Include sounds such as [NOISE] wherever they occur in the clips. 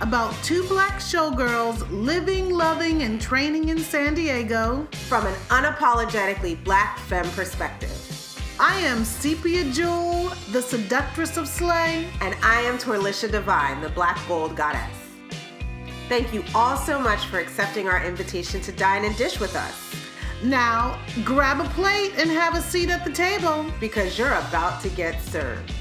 about two black showgirls living, loving, and training in San Diego. from an unapologetically black femme perspective. I am Sepia Jewel, the seductress of Slay. And I am Torlisha Divine, the black gold goddess. Thank you all so much for accepting our invitation to dine and dish with us Now, grab a plate and have a seat at the table. because you're about to get served.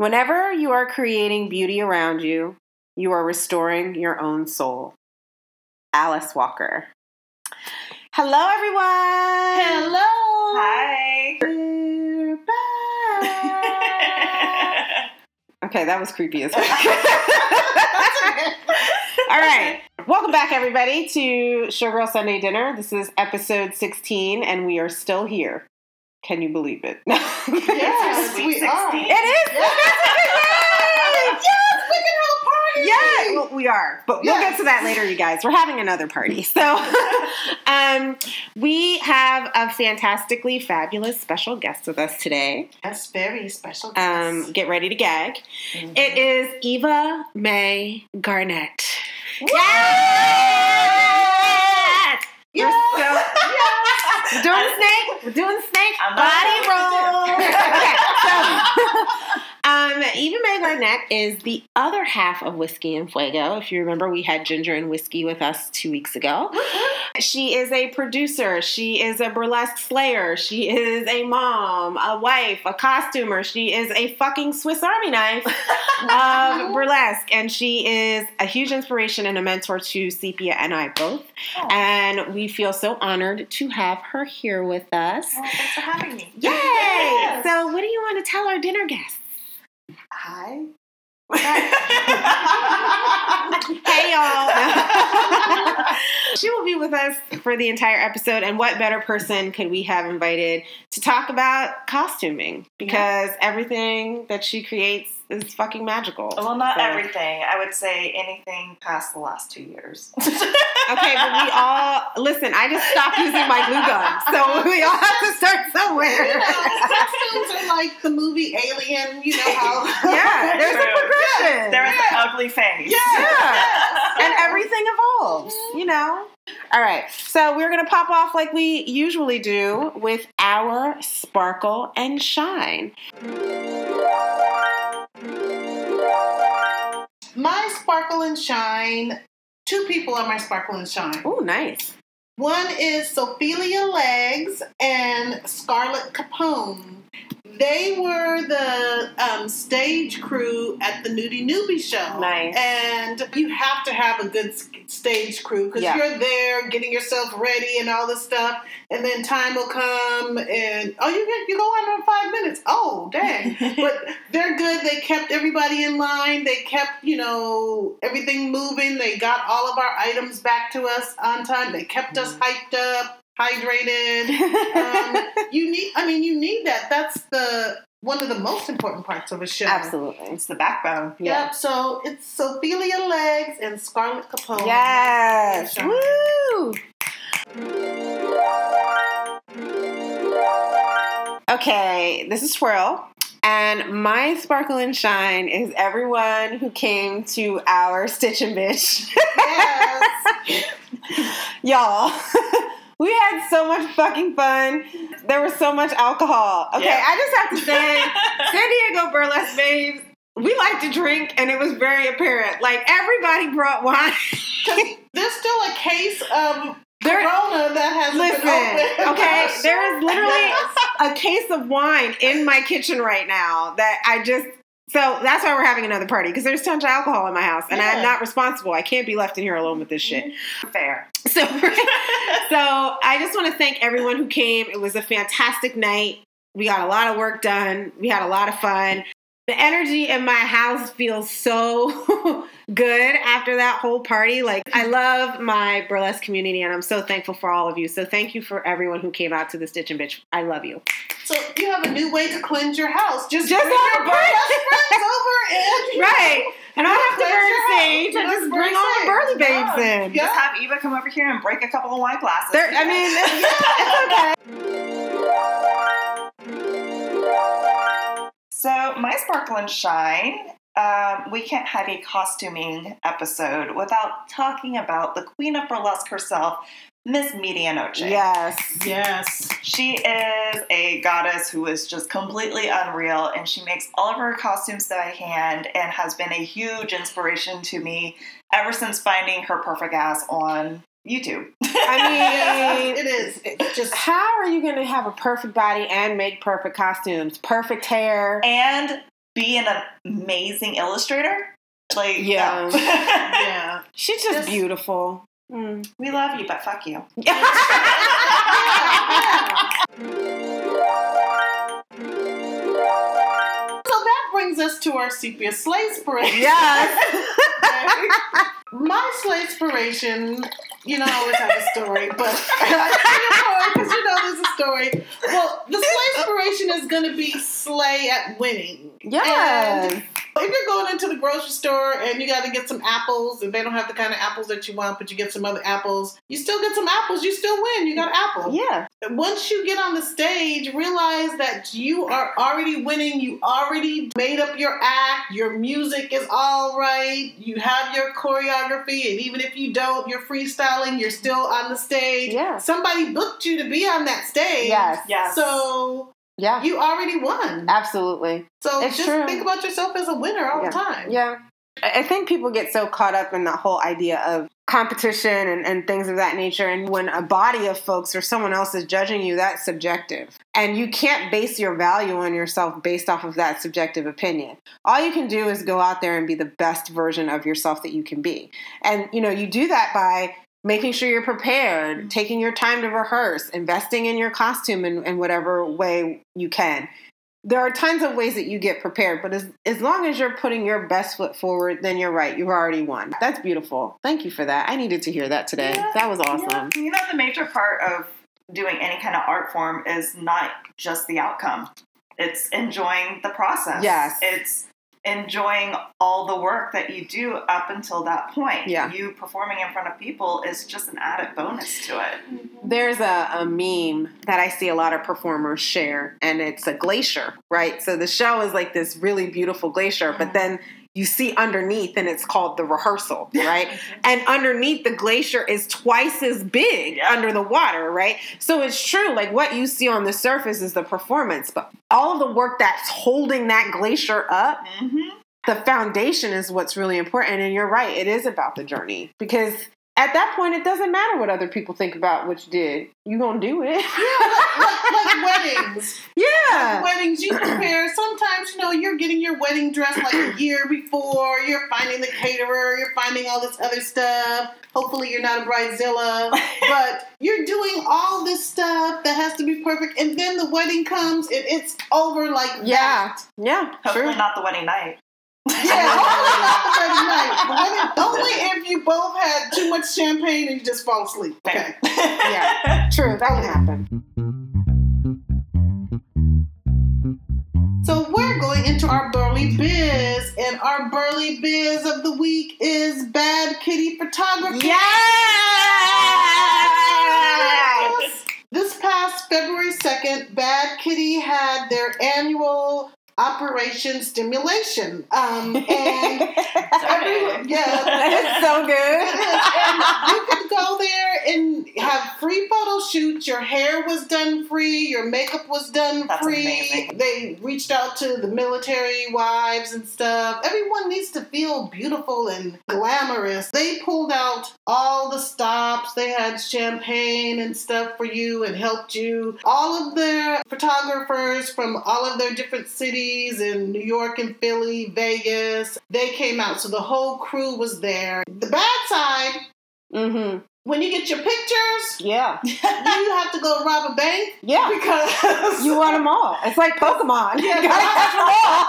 Whenever you are creating beauty around you, you are restoring your own soul. Alice Walker. Hello, everyone. Hello. Hi. We're back. [LAUGHS] okay, that was creepy as [LAUGHS] fuck. [LAUGHS] All right. Welcome back, everybody, to Showgirl Sunday Dinner. This is episode 16, and we are still here. Can you believe it? [LAUGHS] yes, we 16. are. It is. [LAUGHS] Yes, we can have a party. Yeah, well, we are, but we'll get to that later, you guys. We're having another party, so [LAUGHS] um, we have a fantastically fabulous special guest with us today. That's very special. Um, get ready to gag. It is Eva May Garnett. Yes! We're so- We're doing the snake. We're doing the snake. I'm Body roll. what to do. okay, so um, Eva Garnett is the other half of Whiskey and Fuego. If you remember, we had Ginger and Whiskey with us two weeks ago. She is a producer. She is a burlesque slayer. She is a mom, a wife, a costumer. She is a fucking Swiss Army knife of [LAUGHS] burlesque. And she is a huge inspiration and a mentor to Sepia and I both. Oh. And we feel so honored to have her here with us. Well, thanks for having me. Yay! Yes. So, what do you want to tell our dinner guests? Hi. Hey, y'all. [LAUGHS] she will be with us for the entire episode. And what better person could we have invited to talk about costuming? Because everything that she creates is fucking magical. well, not So- everything. I would say anything past the last two years. [LAUGHS] Okay, but we all listen. I just stopped using my glue gun, so [LAUGHS] we all have to start somewhere. You know, are like the movie Alien. You know how? [LAUGHS] yeah, there's a True. progression. There is an ugly face. Yeah. and everything evolves, mm-hmm. you know? All right, so we're gonna pop off like we usually do with our sparkle and shine. My sparkle and shine. Two people are my sparkle and shine. Oh, nice. One is Sophelia Legs and Scarlett Capone. They were the um, stage crew at the Nudie Newbie show. Nice. And you have to have a good stage crew because Yeah. you're there getting yourself ready and all this stuff. And then time will come and, oh, you get you go on in five minutes. Oh, dang. [LAUGHS] but they're good. They kept everybody in line. They kept, you know, everything moving. They got all of our items back to us on time. They kept us hyped up, hydrated. [LAUGHS] Um, you need, I mean, you need that. That's the one of the most important parts of a show. Absolutely. It's the backbone. Yeah. Yep. So it's Sophelia Legs and Scarlett Capone. Yes. Woo! Okay, this is Swirl. And my sparkle and shine is everyone who came to our Stitch and Bitch. Yes. [LAUGHS] Y'all, [LAUGHS] we had so much fucking fun. There was so much alcohol. Okay, Yeah. I just have to say, [LAUGHS] San Diego Burlesque Babes, we like to drink, and it was very apparent. Like, everybody brought wine. There's still a case of There- Corona that hasn't Listen, okay, [LAUGHS] there is literally a case of wine in my kitchen right now that I just. So that's why we're having another party because there's tons of alcohol in my house and I'm not responsible. I can't be left in here alone with this shit. Mm-hmm. Fair. So, [LAUGHS] so I just want to thank everyone who came. It was a fantastic night. We got a lot of work done. We had a lot of fun. The energy in my house feels so [LAUGHS] good after that whole party. Like, I love my burlesque community and I'm so thankful for all of you. So, thank you for everyone who came out to the Stitch and Bitch. I love you. So you have a new way to cleanse your house. Just, Just bring have your a party. burlesque [LAUGHS] friends over and Right. And I have to burn sage and Just just bring all the sage. burly babes Yeah. in. Yeah. Just have Eva come over here and break a couple of wine glasses. There, I mean, yeah, [LAUGHS] it's okay. So, my sparkle and shine, um, we can't have a costuming episode without talking about the queen of burlesque herself, Miss Medianoche. Yes. Yes. She is a goddess who is just completely unreal, and she makes all of her costumes by hand and has been a huge inspiration to me ever since finding her perfect ass on YouTube. I mean, [LAUGHS] it is. It's just how are you going to have a perfect body and make perfect costumes, perfect hair? and be an amazing illustrator. Like, Yeah. [LAUGHS] yeah. She's just Just- beautiful. Mm. we love you, but fuck you. [LAUGHS] So that brings us to our sepia slay inspiration. yes. My inspiration, you know, I always have a story, but [LAUGHS] I because you know there's a story. Well, the slay inspiration is going to be slay at winning. yes. And if you're going into the grocery store and you got to get some apples, and they don't have the kind of apples that you want, but you get some other apples, you still get some apples. You still win. You got apple. Yeah. Once you get on the stage, realize that you are already winning. You already made up your act. Your music is all right. You have your choreography, and even if you don't, you're freestyling. You're still on the stage. Yeah. Somebody booked you to be on that stage. Yes. Yes. So Yeah. you already won. Absolutely. So It's just true. think about yourself as a winner all Yeah. the time. Yeah. I I think people get so caught up in the whole idea of competition and, and things of that nature. And when a body of folks or someone else is judging you, that's subjective. And you can't base your value on yourself based off of that subjective opinion. All you can do is go out there and be the best version of yourself that you can be. And, you know, you do that by making sure you're prepared, taking your time to rehearse, investing in your costume in, in whatever way you can there are tons of ways that you get prepared, but as, as long as you're putting your best foot forward, then you're right. You've already won. That's beautiful. Thank you for that. I needed to hear that today. Yeah, that was awesome. Yeah. You know, the major part of doing any kind of art form is not just the outcome. It's enjoying the process. Yes. It's enjoying all the work that you do up until that point. Yeah. You performing in front of people is just an added bonus to it. Mm-hmm. There's a, a meme that I see a lot of performers share, and it's a glacier, right? So the show is like this really beautiful glacier, but uh-huh. then you see underneath, and it's called the rehearsal, right? and underneath the glacier is twice as big Yeah. under the water, right? So it's true, like what you see on the surface is the performance, but all of the work that's holding that glacier up Mm-hmm. the foundation is what's really important. And you're right, it is about the journey. Because at that point, it doesn't matter what other people think about what you did. You're going to do it. [LAUGHS] like, like weddings. yeah. Weddings, you prepare. Sometimes, you know, you're getting your wedding dress like a year before. You're finding the caterer. You're finding all this other stuff. Hopefully, you're not a bridezilla. but you're doing all this stuff that has to be perfect. And then the wedding comes and it's over like Yeah. that. Yeah. Hopefully True. not the wedding night. Yeah, hopefully not the wedding night. Only if you both had too much champagne and you just fall asleep. Okay. [LAUGHS] Yeah. True. That would happen. So we're going into our Burly Biz, and our Burly Biz of the week is Bad Kitty Photography. Yes. This past February 2nd, Bad Kitty had their annual Operation Stimulation. Um, [LAUGHS] and everyone, yeah, [LAUGHS] It's so good. [LAUGHS] and you could go there and have free photo shoots. Your hair was done free. Your makeup was done That's free. amazing. They reached out to the military wives and stuff. Everyone needs to feel beautiful and glamorous. They pulled out all the stops. They had champagne and stuff for you and helped you. All of their photographers from all of their different cities in New York and Philly, Vegas, they came out. So the whole crew was there. The bad side, Mm-hmm. When you get your pictures, Yeah. [LAUGHS] you have to go rob a bank Yeah. because You want them all. It's like Pokemon. [LAUGHS] Yeah. You gotta catch them all.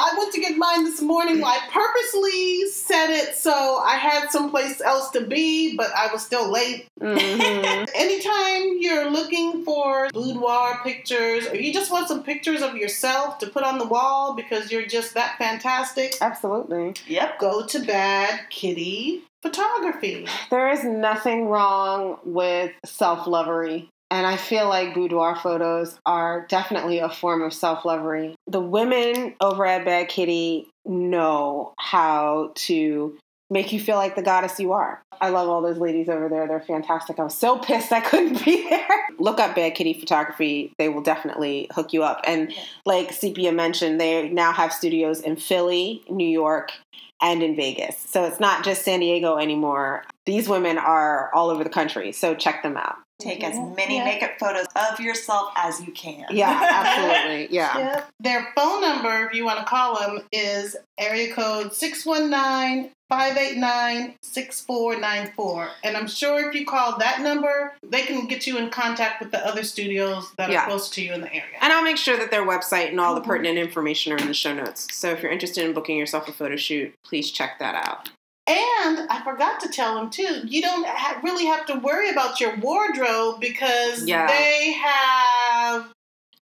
I went to get mine this morning. I purposely set it so I had someplace else to be, but I was still late. Mhm. [LAUGHS] Anytime you're looking for boudoir pictures, or you just want some pictures of yourself to put on the wall because you're just that fantastic, Absolutely. Yep. go to Bad Kitty Photography. There is nothing wrong with self lovery. And I feel like boudoir photos are definitely a form of self lovery. The women over at Bad Kitty know how to make you feel like the goddess you are. I love all those ladies over there. They're fantastic. I was so pissed I couldn't be there. [LAUGHS] Look up Bad Kitty Photography. They will definitely hook you up. And like Sepia mentioned, they now have studios in Philly, New York, and in Vegas. So it's not just San Diego anymore. These women are all over the country. So check them out. Take as many Yeah. naked photos of yourself as you can. Yeah, [LAUGHS] absolutely. Yeah. Yep. Their phone number, if you want to call them, is area code 619 589 6494. And I'm sure if you call that number, they can get you in contact with the other studios that Yeah. are close to you in the area. And I'll make sure that their website and all the Mhm. pertinent information are in the show notes. So if you're interested in booking yourself a photo shoot, please check that out. And I forgot to tell them too, you don't ha- really have to worry about your wardrobe because Yeah. they have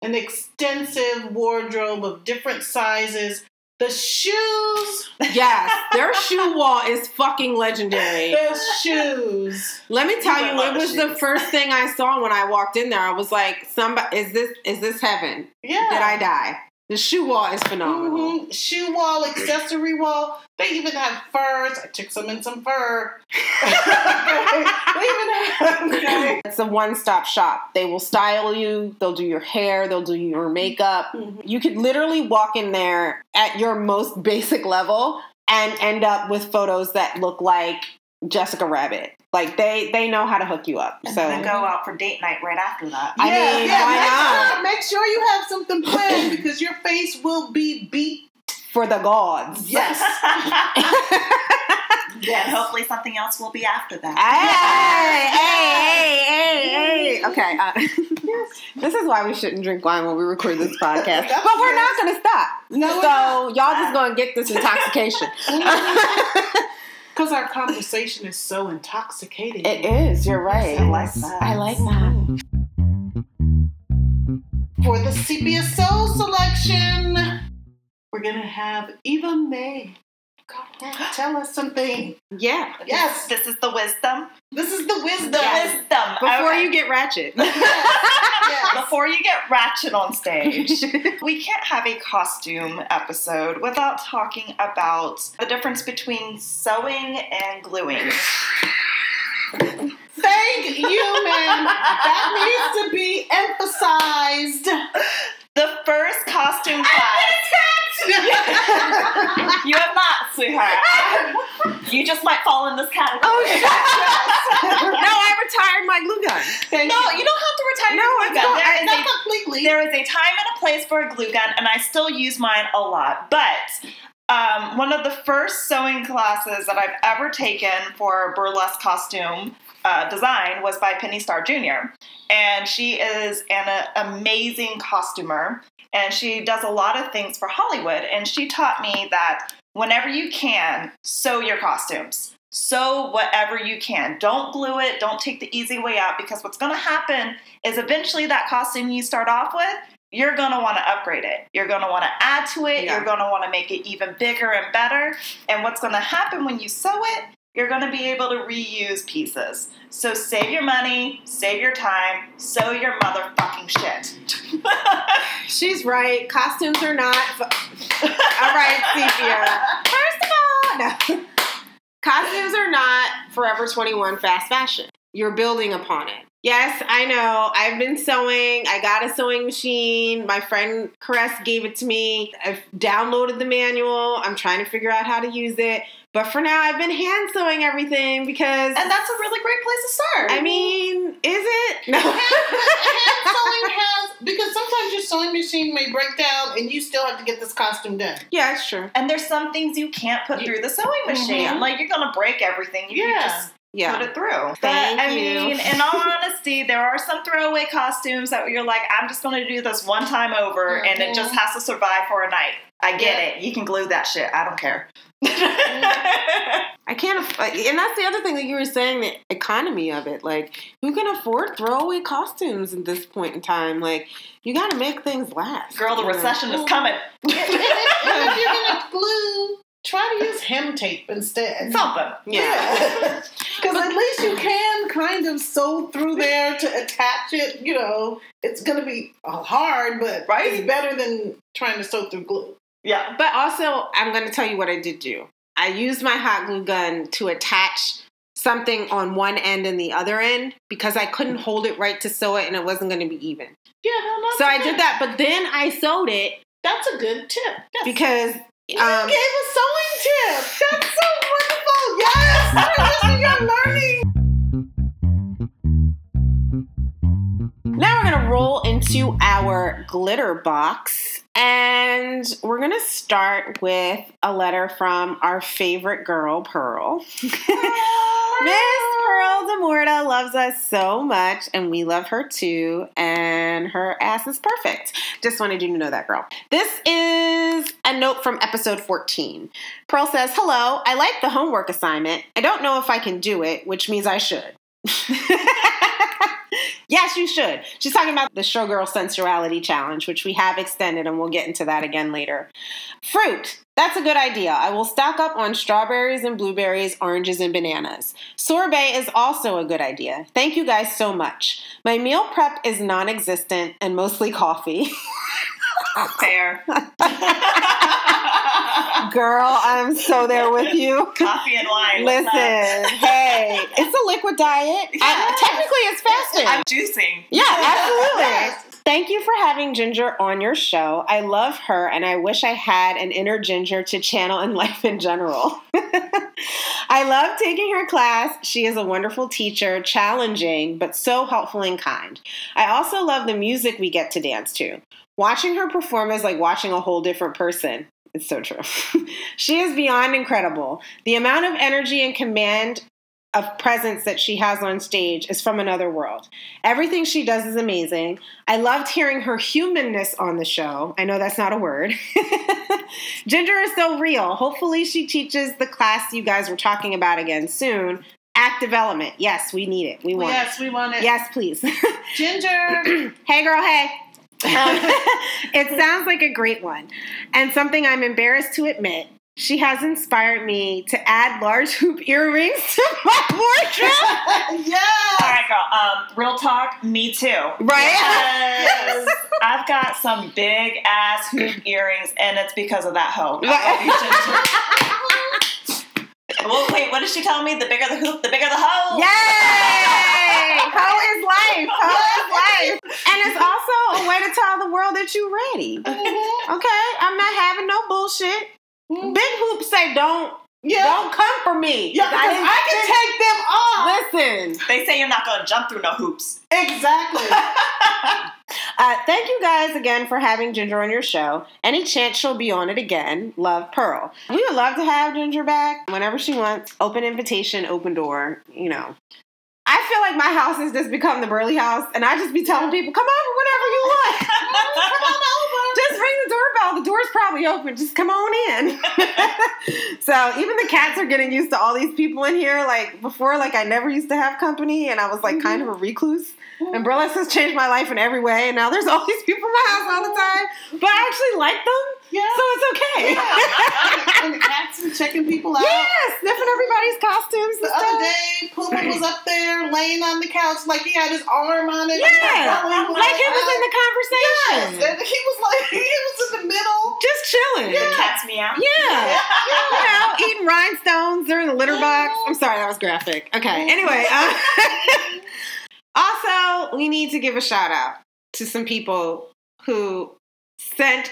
an extensive wardrobe of different sizes. The shoes, [LAUGHS] Yes, their shoe wall is fucking legendary. the shoes. Let me tell You you, it was the the first thing I saw when I walked in there. I was like, "Somebody, is this is this heaven? Yeah. Did I die?" The shoe wall is phenomenal. Mhm. Shoe wall, accessory wall. They even have furs. I took some in some fur. [LAUGHS] they even have. It's a one-stop shop. They will style you. They'll do your hair. They'll do your makeup. Mhm. You could literally walk in there at your most [LAUGHS] basic level and end up with photos that look like Jessica Rabbit. Like they they know how to hook you up. And So then go out for date night right after that. I mean, why make not? Sure, make sure you have something planned because your face will be beat. for the gods. Yes. [LAUGHS] And hopefully something else will be after that. Hey, hey, hey, hey. Okay. Uh, [LAUGHS] this is why we shouldn't drink wine when we record this podcast. But we're not going to stop. No, So y'all just going to get this intoxication. [LAUGHS] Because our conversation is so intoxicating. it is. You're right. I like that. I like that. For the Sepia Soul selection, we're going to have Eva May. Go ahead, tell us something. Yeah. Yes, This is the wisdom. this is the wisdom. The wisdom. Before Okay. you get ratchet. [LAUGHS] Yes. Before you get ratchet on stage, [LAUGHS] we can't have a costume episode without talking about the difference between sewing and gluing. Thank you, man. That needs to be emphasized. The first costume class. you have not, sweetheart. You just might fall in this category. Oh, [LAUGHS] shit. no, I retired my glue gun. Thank No, you. you don't have to retire No, your I glue gun. don't. There I- is Not a completely. there is a time and a place for a glue gun, and I still use mine a lot. But um, one of the first sewing classes that I've ever taken for burlesque costume uh, design was by Penny Starr Jr. And she is an uh, amazing costumer, and she does a lot of things for Hollywood. And she taught me that whenever you can, sew your costumes. Sew whatever you can. Don't glue it. Don't take the easy way out because what's going to happen is eventually that costume you start off with, you're going to want to upgrade it. You're going to want to add to it. Yeah. You're going to want to make it even bigger and better. And what's going to happen when you sew it, you're going to be able to reuse pieces. So save your money, save your time, sew your motherfucking shit. [LAUGHS] She's right. Costumes are not. All right, Sepia. First of all, no. Costumes are not Forever 21 fast fashion. You're building upon it. Yes, I know. I've been sewing. I got a sewing machine. My friend Caress gave it to me. I've downloaded the manual. I'm trying to figure out how to use it. But for now, I've been hand sewing everything because. and that's a really great place to start. I mean, is it? No. [LAUGHS] hand, hand sewing has because sometimes your sewing machine may break down and you still have to get this costume done. yeah, it's true. and there's some things you can't put through the sewing machine. Mhm. Like you're gonna break everything. You Yeah. just Yeah. put it through. Thank but I you. mean, in all honesty, there are some throwaway costumes that you're like, I'm just gonna do this one time over, and it mm-hmm. just has to survive for a night. I get Yeah. it. You can glue that shit. I don't care. I can't, aff- and that's the other thing that you were saying the economy of it. Like, who can afford throwaway costumes at this point in time? Like, you got to make things last. Girl, the you know? recession is coming. And if you're gonna [LAUGHS] glue, try to use hem tape instead. [LAUGHS] Something. Yeah. Because [LAUGHS] at least you can kind of sew through there to attach it, you know, it's gonna be uh, hard, but Right? it's better than trying to sew through glue. Yeah. But also, I'm going to tell you what I did do. I used my hot glue gun to attach something on one end and the other end because I couldn't hold it right to sew it and it wasn't going to be even. Yeah, no, So I did that, but then I sewed it That's a good tip. Yes. because you um, gave a sewing tip. That's so wonderful. Yes, [LAUGHS] you're you're learning. now we're going to roll into our glitter box and we're going to start with a letter from our favorite girl, Pearl. [LAUGHS] Miss Pearl DeMorta loves us so much, and we love her too. And her ass is perfect. Just wanted you to know that, girl. This is a note from episode 14. Pearl says, Hello, I like the homework assignment. I don't know if I can do it, which means I should. [LAUGHS] yes, you should. She's talking about the Showgirl Sensuality Challenge, which we have extended, and we'll get into that again later. Fruit. That's a good idea. I will stock up on strawberries and blueberries, oranges, and bananas. Sorbet is also a good idea. Thank you guys so much. My meal prep is non existent and mostly coffee. [LAUGHS] Fair. [LAUGHS] Girl, I'm so there with [LAUGHS] you. Coffee and wine. Listen, hey, it's a liquid diet. I- technically, it's fasting. I'm juicing. Yeah, [LAUGHS] absolutely. Thank you for having Ginger on your show. I love her and I wish I had an inner Ginger to channel in [LAUGHS] life in general. I love taking her class. She is a wonderful teacher, challenging, but so helpful and kind. I also love the music we get to dance to. Watching her perform is like watching a whole different person. It's so true. [LAUGHS] she is beyond incredible. The amount of energy and command of presence that she has on stage is from another world. Everything she does is amazing. I loved hearing her humanness on the show. I know that's not a word. [LAUGHS] Ginger is so real. Hopefully, she teaches the class you guys were talking about again soon. Act development. Yes, we need it. We want Yes, we want it. it. Yes, please. [LAUGHS] Ginger. [CLEARS THROAT] hey, girl, hey. Um, [LAUGHS] [LAUGHS] it sounds like a great one. And something I'm embarrassed to admit. She has inspired me to add large [LAUGHS] hoop earrings to my wardrobe. yes. All right, girl. Um, real talk. Me too. Right? Yes. I've got some big ass hoop earrings, and it's because of that hoe. I love you, Ginger. well, wait. What did she tell me? The bigger the hoop, the bigger the hoe. Yay! How is life? How is life? And it's also a way to tell the world that you're ready. Mhm. Okay? I'm not having no bullshit. Mhm. Big hoops say don't Yeah. don't come for me. Yeah, because I can say- take them off. Listen. They say you're not gonna jump through no hoops. Exactly. [LAUGHS] Uh, thank you guys again for having Ginger on your show. Any chance she'll be on it again? Love Pearl. We would love to have Ginger back whenever she wants. Open invitation, open door. You know. I feel like my house has just become the Burley house, and I just be telling people, "Come over whenever you want. [LAUGHS] Come on over. just ring the doorbell. The door's probably open. Just come on in." [LAUGHS] so even the cats are getting used to all these people in here. Like before, like I never used to have company, and I was like kind of a recluse. And Burlesque has changed my life in every way, and now there's all these people in my house all the time. But I actually like them, Yeah. so it's okay. and cats are checking people out. yeah, sniffing everybody's costumes The other day, Puma was up there laying on the couch like he had his arm on it. Yeah, Going like he was in the Yes, conversation, and he was like [LAUGHS] he was in the middle. just chilling. The cat's meow. Yeah. you know, eating rhinestones. They're in the litter box. I'm sorry, that was graphic. Okay. Anyway, [LAUGHS] uh, [LAUGHS] also, we need to give a shout out to some people who sent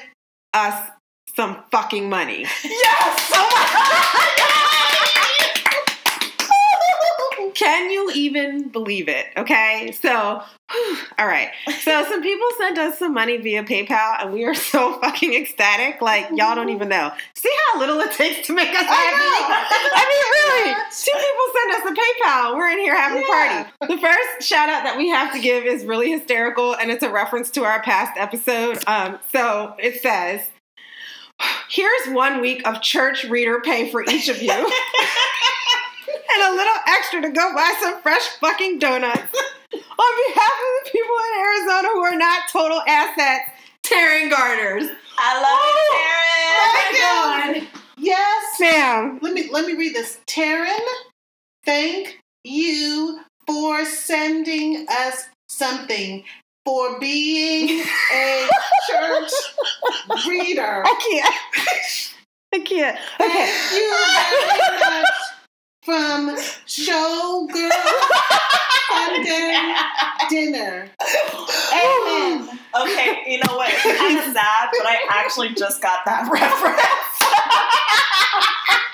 us some fucking money. Yes. Oh my God. Can you even believe it? Okay, so, whew, all right. So, [LAUGHS] some people sent us some money via PayPal, and we are so fucking ecstatic. Like, y'all don't even know. See how little it takes to make us happy? I mean, really, [LAUGHS] two people send us a PayPal. We're in here having Yeah. a party. The first shout out that we have to give is really hysterical, and it's a reference to our past episode. Um, so it says, [SIGHS] "Here's one week of church reader pay for each of you." [LAUGHS] and a little extra to go buy some fresh fucking donuts. [LAUGHS] On behalf of the people in Arizona who are not total assets, Taryn Garters. I love you, oh, Taryn. Oh my God. Yes. Sam. Let me let me read this. Taryn, thank you for sending us something, for being [LAUGHS] a church reader. I can't. I can't. Okay. Thank you very much from Showgirl Sunday Dinner. Amen. Okay, you know what? It's kind of sad, but I actually just got that [LAUGHS] reference.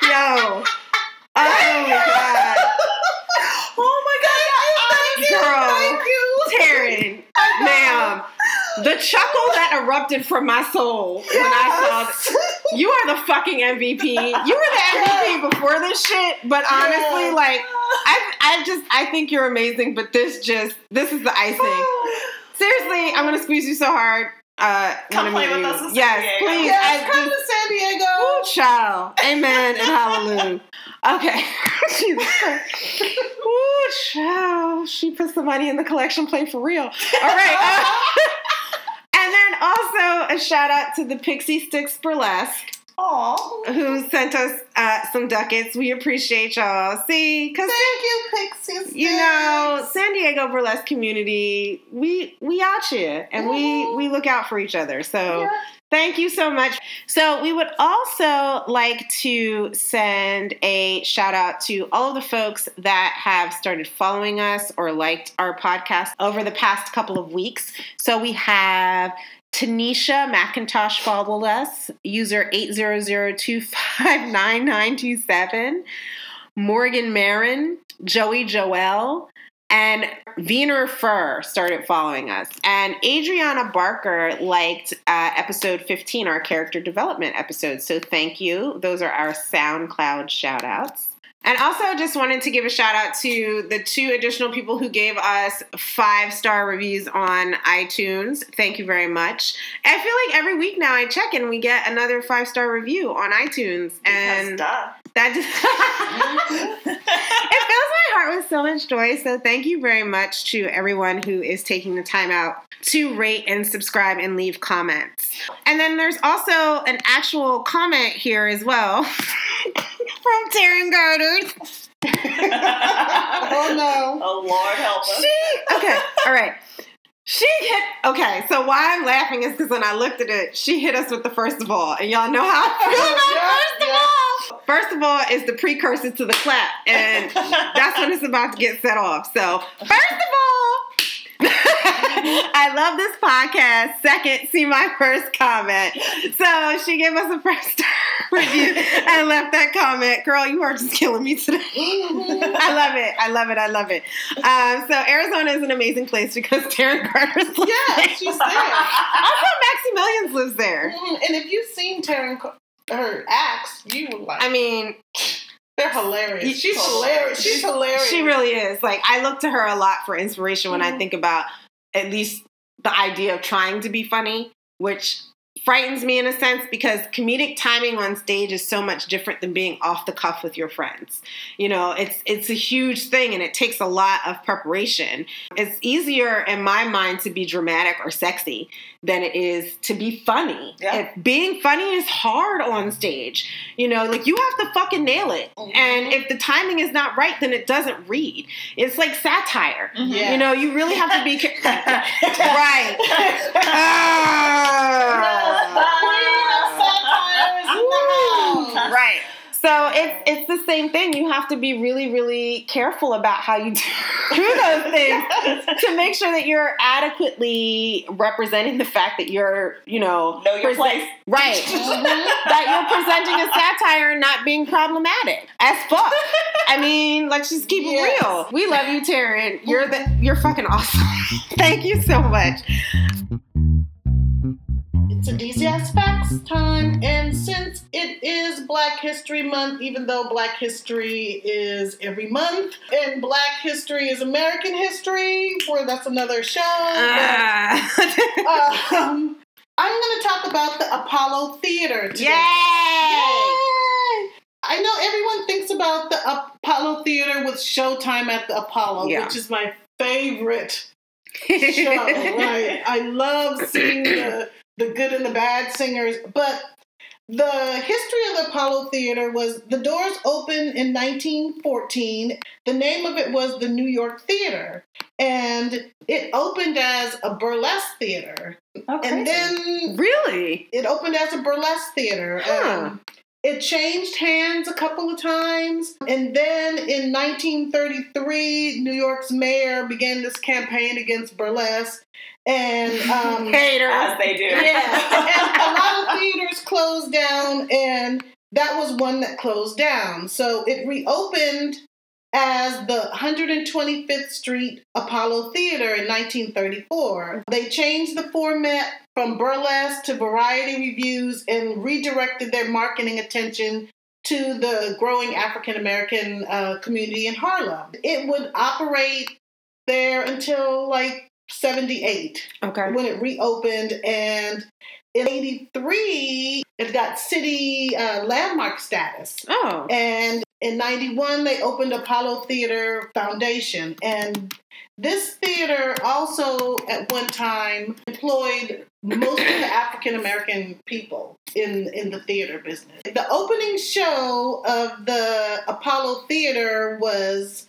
Yo. Oh my god. [LAUGHS] oh my god! Thank Girl. Thank you. Taryn, ma'am. The chuckle that erupted from my soul when I saw that. You are the fucking MVP. You were the MVP before this shit, but honestly, like, I, I just, I think you're amazing, but this just, this is the icing. [SIGHS] Seriously, I'm gonna squeeze you so hard. Uh, Come play with you. us in San Yes, Diego. please. Yes, I come to San Diego. Ooh, child. Amen and hallelujah. [LAUGHS] Okay. [LAUGHS] Ooh, child. She put some money in the collection plate for real. All right. uh, [LAUGHS] and then also a shout out to the Pixie Sticks Burlesque Aw. who sent us uh, some ducats. We appreciate y'all. See, because Thank you, Pixies. you know, San Diego burlesque community, we we out here and we we look out for each other. So Yeah. thank you so much. So we would also like to send a shout out to all of the folks that have started following us or liked our podcast over the past couple of weeks. So we have Tanisha McIntosh followed us, user 800259927. Morgan Marin, Joey Joel, and Wiener Fur started following us. And Adriana Barker liked uh, episode 15, our character development episode. So thank you. Those are our SoundCloud shout outs. And also, just wanted to give a shout out to the two additional people who gave us five star reviews on iTunes. Thank you very much. I feel like every week now I check and we get another five star review on iTunes. Because And duh. That just it fills my heart with so much joy. So thank you very much to everyone who is taking the time out to rate and subscribe and leave comments. And then there's also an actual comment here as well [LAUGHS] from Taryn Garters. [LAUGHS] Oh no. oh Lord help us. She okay, all right. She hit okay, so why I'm laughing is because when I looked at it, she hit us with the first of all, and y'all know how I feel about Yeah, first of all. First of all is the precursor to the clap, and [LAUGHS] that's when it's about to get set off. So first of all, [LAUGHS] I love this podcast. Second, see my first comment. So she gave us a first star [LAUGHS] review and left that comment. Girl, you are just killing me today. [LAUGHS] I love it. I love it. I love it. Um, so Arizona is an amazing place because Taryn Garters lives Yeah, there. she's there. Also, Maximilians lives there. Mhm, And if you've seen Taryn, her acts, you would like. I mean, they're hilarious. She's Totally. hilarious. She's hilarious. she really is. Like, I look to her a lot for inspiration when I Mhm. think about at least the idea of trying to be funny, which frightens me in a sense because comedic timing on stage is so much different than being off the cuff with your friends. You know, it's it's a huge thing and it takes a lot of preparation. It's easier in my mind to be dramatic or sexy than it is to be funny. Yeah. If being funny is hard on stage. You know, like you have to fucking nail it. Mhm. And if the timing is not right, then it doesn't read. It's like satire. Yeah. You know, you really have to be [LAUGHS] [LAUGHS] right. [LAUGHS] Right. So it's it's the same thing. You have to be really, really careful about how you [LAUGHS] do those things to make sure that you're adequately representing the fact that you're, you know, Know your present- place. right? Mhm. that you're presenting a satire and not being problematic as fuck. I mean, let's just keep Yes. it real. We love you, Taryn. You're the you're fucking awesome. [LAUGHS] Thank you so much. A DCS Facts time, and since it is Black History Month, even though Black History is every month, and Black History is American history, where that's another show. Ah. but, [LAUGHS] um, I'm going to talk about the Apollo Theater today. Yay! Yay! I know everyone thinks about the Apollo Theater with Showtime at the Apollo, Yeah. which is my favorite [LAUGHS] show. right? I love seeing the the good and the bad singers, but the history of the Apollo Theater was the doors opened in 1914. The name of it was the New York Theater, and it opened as a burlesque theater. Oh, And then Really? it opened as a burlesque theater. Huh. Um, it changed hands a couple of times. And then in 1933, New York's mayor began this campaign against burlesque. And um, [LAUGHS] Hater. as they do. yeah, [LAUGHS] and a lot of theaters closed down, and that was one that closed down. So it reopened as the 125th Street Apollo Theater in 1934. They changed the format from burlesque to variety revues and redirected their marketing attention to the growing African American uh, community in Harlem. It would operate there until like 78 Okay. when it reopened and in 83 it got city uh, landmark status Oh. and in 91 they opened apollo theater foundation. And this theater also at one time employed most of the african american people in, in the theater business. The opening show of the apollo theater was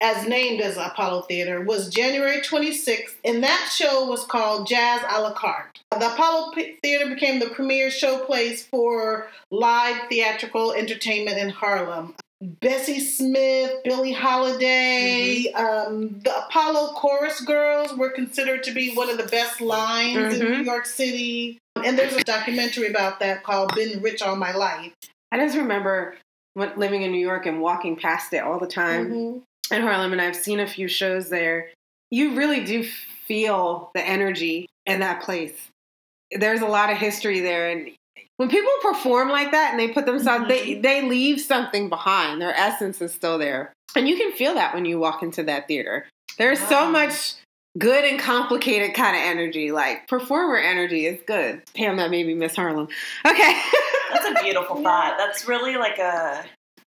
as named as Apollo Theater, was January 26th, and that show was called Jazz a la carte. The Apollo Theater became the premier showplace for live theatrical entertainment in Harlem. Bessie Smith, Billie Holiday, um, the Apollo Chorus Girls were considered to be one of the best lines in Mhm. New York City. And there's a documentary about that called Been Rich All My Life. I just remember living in New York and walking past it all the time Mhm. In Harlem, and I've seen a few shows there. You really do feel the energy in that place. There's a lot of history there, and when people perform like that and they put themselves, mm-hmm. they they leave something behind. Their essence is still there, and you can feel that when you walk into that theater. There's so much good and complicated kind of energy, like performer energy is good. Pam, that made me miss Harlem. Okay. [LAUGHS] That's a beautiful thought. That's really like a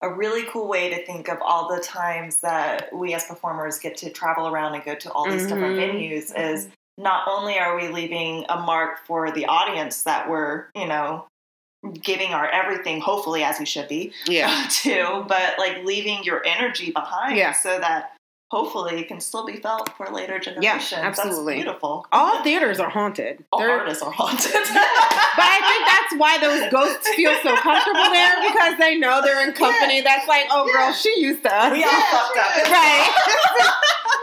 a really cool way to think of all the times that we as performers get to travel around and go to all these different Mhm. venues is not only are we leaving a mark for the audience that we're, you know, giving our everything, hopefully as we should be, yeah. [LAUGHS] to, but like leaving your energy behind Yeah. so that hopefully it can still be felt for later generations. Yeah, absolutely. That's beautiful. All theaters are haunted. All They're- artists are haunted. [LAUGHS] But I think that's why those ghosts feel so [LAUGHS] comfortable there because they know they're in company that's like, oh, girl, she used to us. we all fucked up. [LAUGHS] Right.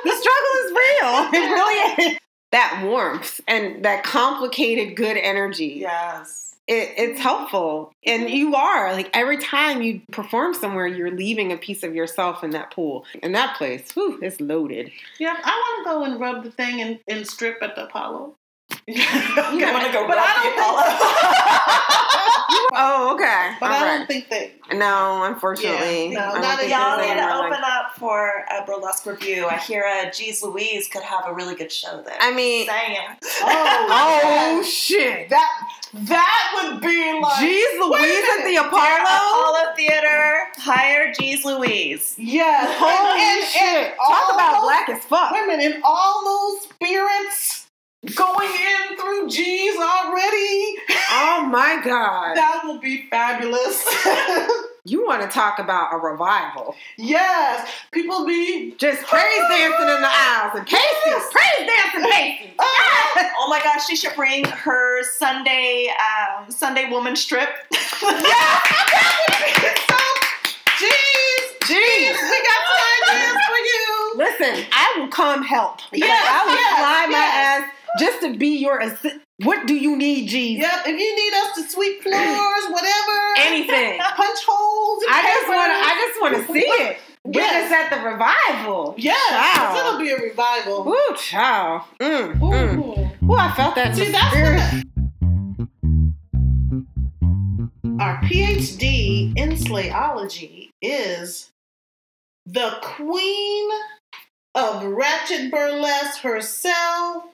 the struggle is real. It really is. That warmth and that complicated good energy. Yes. It, it's helpful. And you are. Like every time you perform somewhere, you're leaving a piece of yourself in that pool. And that place, whew, it's loaded. Yeah, I want to go and rub the thing and, and strip at the Apollo. [LAUGHS] You want to go But rub I don't Apollo? [LAUGHS] Oh, okay. But All I right. don't think that. No, unfortunately. Yeah, no, I don't not Y'all there's need to open like- up for a burlesque revue. I hear uh, Jeez Louise could have a really good show there. I mean, saying. [LAUGHS] oh shit! That that would be like. Jeez Louise at the Apollo. Apollo Theater, hire Jeez Louise. Yes. Holy and, and, shit! and Talk about those black as fuck. women in all those spirits going in through G's already. Oh my god! [LAUGHS] That will be fabulous. [LAUGHS] You want to talk about a revival? yes. People be. Just praise dancing in the aisles and Casey, praise dancing Casey. Oh, [LAUGHS] Oh my gosh, she should bring her Sunday um, Sunday woman strip. so, G's. G's. We got some ideas for you. Listen, I will come help. Yes, I will yes, [LAUGHS] fly my ass just to be your. Assi- what do you need, Jeez? Yep. If you need us to sweep floors, whatever. Anything. [LAUGHS] Punch holes. I just want to. I just want to see it. Yes. Witness at the revival. Yes. It'll be a revival. Ooh, child. Mm, mm. Ooh. Ooh, I felt that. See, that's what our PhD in slayology is the queen of ratchet burlesque herself,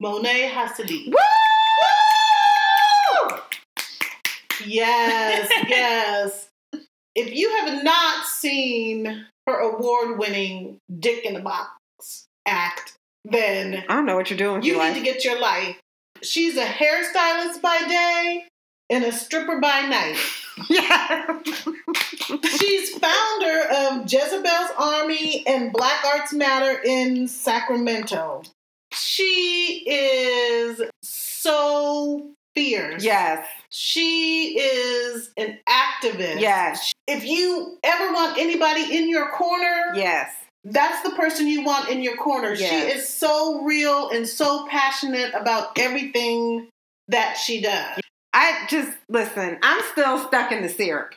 Monet Hasidy. Woo! Yes, [LAUGHS] yes. If you have not seen her award-winning Dick in the Box act, then I don't know what you're doing you need life. to get your life. She's a hairstylist by day, and a stripper by night. [LAUGHS] Yeah. She's founder of Jezebel's Army and Black Arts Matter in Sacramento. She is so fierce. yes. She is an activist. Yes. If you ever want anybody in your corner, Yes. that's the person you want in your corner. She is so real and so passionate about everything that she does. I just listen. I'm still stuck in the syrup.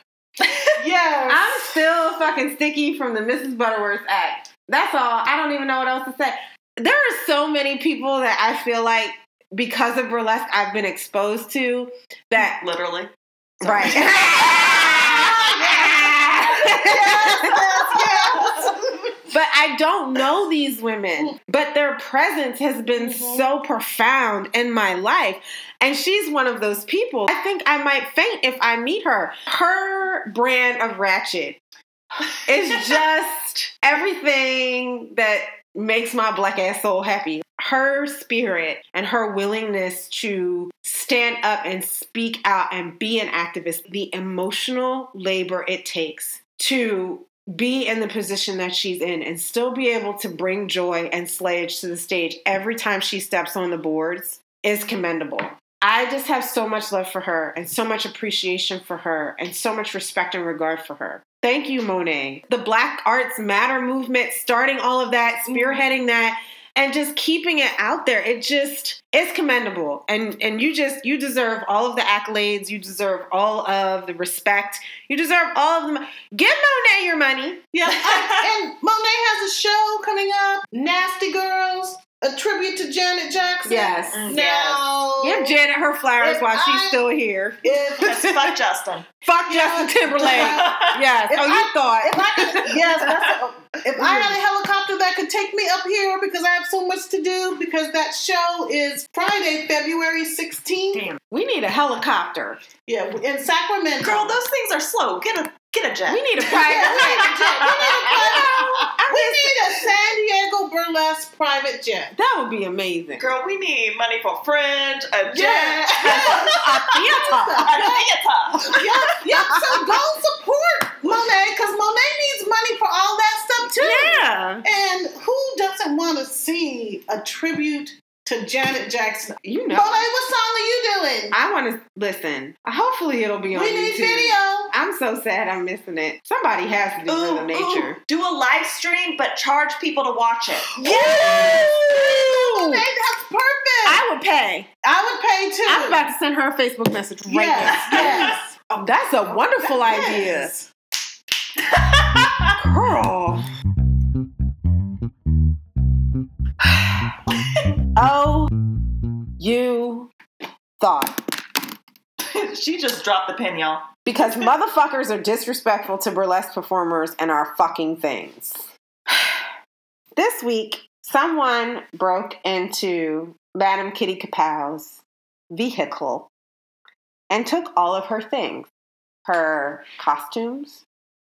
Yes. I'm still fucking sticky from the Mrs. Butterworth Act. That's all. I don't even know what else to say. There are so many people that I feel like because of burlesque I've been exposed to that Literally. right. [LAUGHS] But I don't know these women. But their presence has been Mhm. so profound in my life. And she's one of those people. I think I might faint if I meet her. Her brand of ratchet is [LAUGHS] just everything that makes my black ass soul happy. Her spirit and her willingness to stand up and speak out and be an activist, the emotional labor it takes to be in the position that she's in and still be able to bring joy and slayage to the stage every time she steps on the boards is commendable. I just have so much love for her and so much appreciation for her and so much respect and regard for her. Thank you, Monet. The Black Arts Matter movement, starting all of that, mm-hmm. spearheading that, and just keeping it out there. It just is commendable. And and you just you deserve all of the accolades, you deserve all of the respect, you deserve all of them. Give Monet your money. Yeah, and, [LAUGHS] and Monet has a show coming up, Nasty Girls, a tribute to Janet Jackson. Yes. Mm, Now, Give Janet her flowers If while she's I- still here. if, [LAUGHS] fuck Justin. [LAUGHS] Fuck Yeah. Justin Timberlake. Yes. If oh, you I- thought. if I could, [LAUGHS] yes, that's if I had a helicopter that could take me up here because I have so much to do because that show is Friday, February 16th. Damn. We need a helicopter. Yeah, in Sacramento. Girl, those things are slow. Get a get a jet. We need a [LAUGHS] private jet. we need a [LAUGHS] private. we need a San Diego burlesque private jet. That would be amazing. Girl, we need money for fringe, a jet, Yeah. [LAUGHS] A theater. a theater. yeah, yeah. So go support Monet because Monet needs money for all that stuff too. Yeah. And who doesn't want to see a tribute to Janet Jackson? You know. Monet, what song are you doing? I want to listen. Hopefully it'll be on we need YouTube. video. I'm so sad I'm missing it. Somebody has to do Ooh, Rhythm Nation. ooh, do a live stream, but charge people to watch it. [GASPS] Monet, that's perfect. I would pay. I would pay too. I'm about to send her a Facebook message right yes, now. yes. [LAUGHS] Oh, that's a wonderful Yes. idea. [LAUGHS] oh, you thought. [LAUGHS] she just dropped the pin, y'all. Because motherfuckers are disrespectful to burlesque performers and are fucking things. [SIGHS] This week, someone broke into Madame Kitty Kapow's vehicle and took all of her things. Her costumes,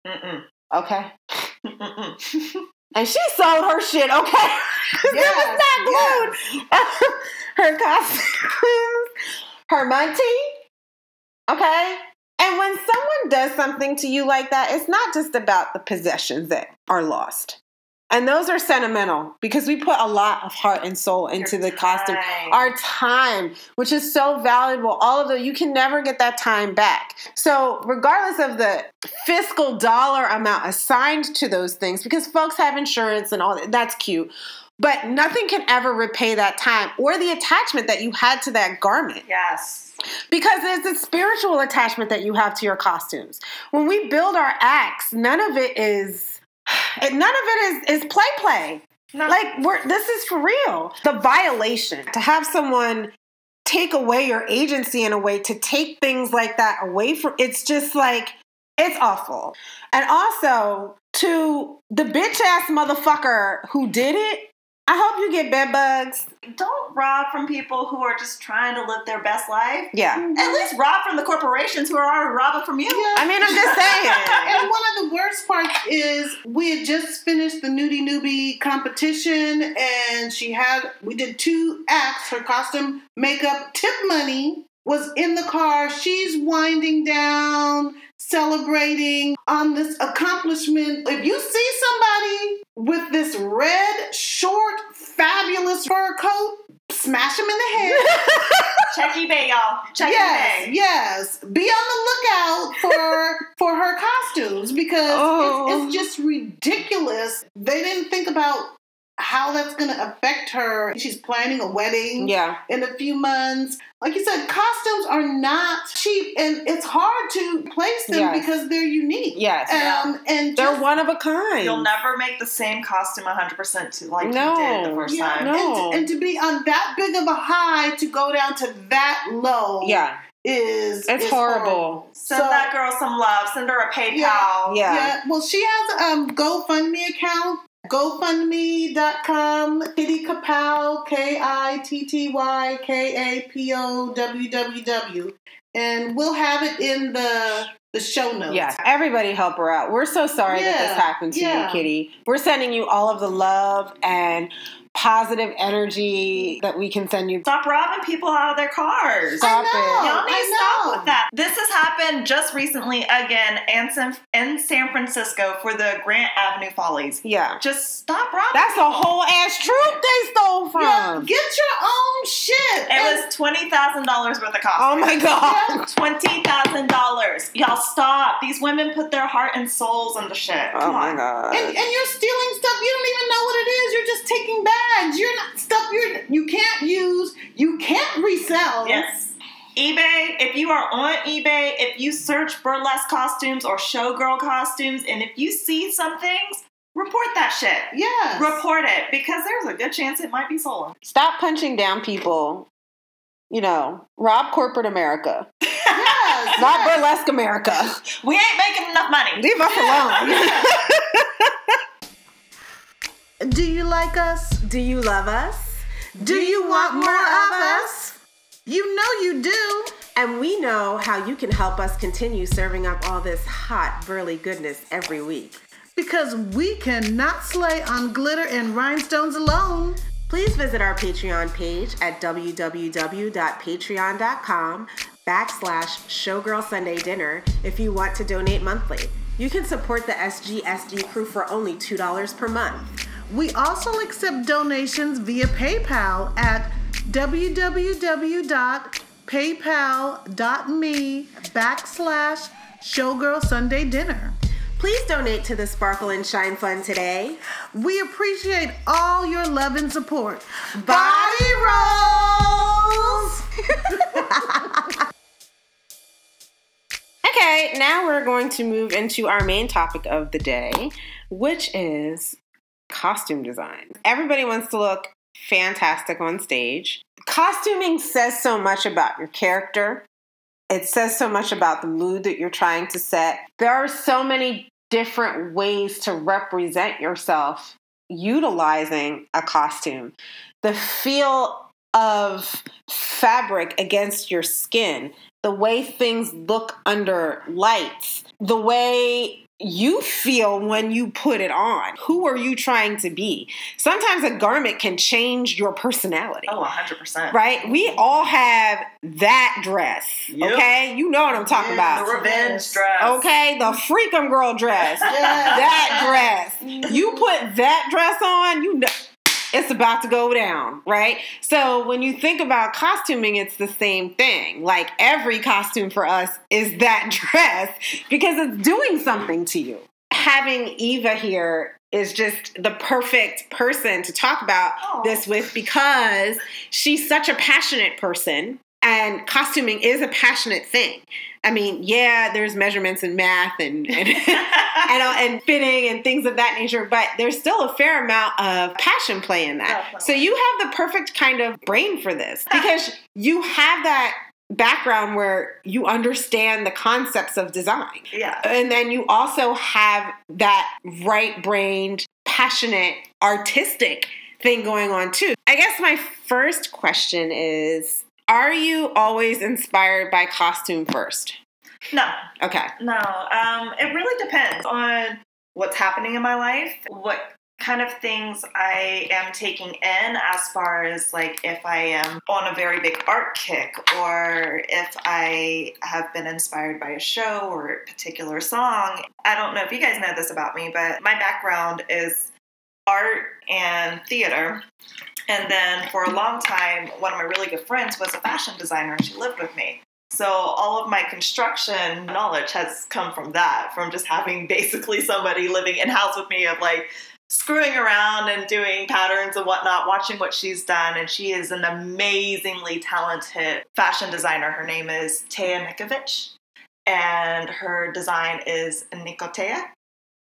Mm-mm. okay? [LAUGHS] Mm-mm. [LAUGHS] And she sold her shit, okay? [LAUGHS] it was not glued. [LAUGHS] her costumes, her money, okay? And when someone does something to you like that, it's not just about the possessions that are lost. And those are sentimental because we put a lot of heart and soul into the costume. Time. Our time, which is so valuable, all of the, you can never get that time back. So, regardless of the fiscal dollar amount assigned to those things, because folks have insurance and all that, that's cute. But nothing can ever repay that time or the attachment that you had to that garment yes. because there's a spiritual attachment that you have to your costumes. When we build our acts, none of it is [SIGHS] none of it is is play play. No. Like we're this is for real. The violation to have someone take away your agency in a way to take things like that away from it's just like it's awful. And also to the bitch ass motherfucker who did it, I hope you get bed bugs. Don't rob from people who are just trying to live their best life. Yeah. At least rob from the corporations who are already robbing from you. Yeah. I mean, I'm just saying. [LAUGHS] And one of the worst parts is we had just finished the nudie newbie competition, and she had we did two acts: her costume, makeup, tip money, was in the car. She's winding down, celebrating on this accomplishment. If you see somebody with this red, short, fabulous fur coat, smash them in the head. [LAUGHS] Check eBay, y'all. Check yes, eBay. yes. Be on the lookout for [LAUGHS] for her costumes because Oh. it's, it's oh. just ridiculous. They didn't think about how that's going to affect her. She's planning a wedding Yeah. in a few months. Like you said, costumes are not cheap, and it's hard to place them Yes. because they're unique. Yes. Um, and They're just- one of a kind. You'll never make the same costume 100% to like No. you did the first yeah, time. No. and, to, and to be on that big of a high to go down to that low Yeah. is It's is horrible. Send So- that girl some love. Send her a PayPal. Yeah. Yeah. Yeah, well, she has a um, GoFundMe account, GoFundMe.com, Kitty Kapow, K I T T Y K A P O W W W. And we'll have it in the the show notes. Yes, everybody help her out. We're so sorry that this happened to yeah. you, Kitty. We're sending you all of the love and positive energy that we can send you. Stop robbing people out of their cars. Stop I know. it. Y'all need I to stop with that. This has happened just recently again in San, in San Francisco for the Grant Avenue Follies. Yeah. Just stop robbing. That's a whole ass troop they stole from. Yeah, get your own shit. It was twenty thousand dollars worth of costumes. Oh my god. [LAUGHS] Twenty thousand dollars. Y'all stop. These women put their heart and souls into shit. Oh my on. god. and, and you're stealing stuff you don't just bags. You're not stuff you're you can't use. You can't resell. Yes. eBay, if you are on eBay, if you search burlesque costumes or showgirl costumes, and if you see some things, report that shit. Yes. Report it because there's a good chance it might be stolen. Stop punching down people. You know, rob corporate America, [LAUGHS] Yes. not yes. burlesque America. We ain't making enough money. Leave us alone. [LAUGHS] Do you like us? Do you love us? Do you want more of us? You know you do. And we know how you can help us continue serving up all this hot, burly goodness every week. Because we cannot slay on glitter and rhinestones alone. Please visit our Patreon page at www.patreon.com backslash Showgirl Sunday Dinner if you want to donate monthly. You can support the SGSD crew for only $2 per month. We also accept donations via PayPal at www.paypal.me backslash Showgirl Sunday Dinner. Please donate to the Sparkle and Shine Fund today. We appreciate all your love and support. Body rolls! [LAUGHS] okay, now we're going to move into our main topic of the day, which is costume design. Everybody wants to look fantastic on stage. Costuming says so much about your character. It says so much about the mood that you're trying to set. There are so many different ways to represent yourself utilizing a costume. The feel of fabric against your skin, the way things look under lights, the way you feel when you put it on. Who are you trying to be? Sometimes a garment can change your personality. Oh, 100%. Right? We all have that dress. Yep. Okay? You know what I'm talking Yeah, The about. revenge dress. Okay? The freakum girl dress. that dress. [LAUGHS] You put that dress on, you know it's about to go down, right? So when you think about costuming, it's the same thing. Like every costume for us is that [LAUGHS] dress because it's doing something to you. Having Eva here is just the perfect person to talk about Aw. this with because she's such a passionate person and costuming is a passionate thing. I mean, yeah, there's measurements and math and and, [LAUGHS] and, uh, and fitting and things of that nature, but there's still a fair amount of passion play in that. Definitely. So you have the perfect kind of brain for this [LAUGHS] because you have that background where you understand the concepts of design. yeah. And then you also have that right brained, passionate, artistic thing going on too. I guess my first question is Are you always inspired by costume first? No, Okay. no. Um, it really depends on what's happening in my life, what kind of things I am taking in as far as like if I am on a very big art kick or if I have been inspired by a show or a particular song. I don't know if you guys know this about me, but my background is art and theater. And then for a long time, one of my really good friends was a fashion designer and she lived with me. So all of my construction knowledge has come from that, from just having [LAUGHS] basically somebody living in house with me of like screwing around and doing patterns and whatnot, watching what she's done. And she is an amazingly talented fashion designer. Her name is Taya Nikovic, and her design is Nikotea.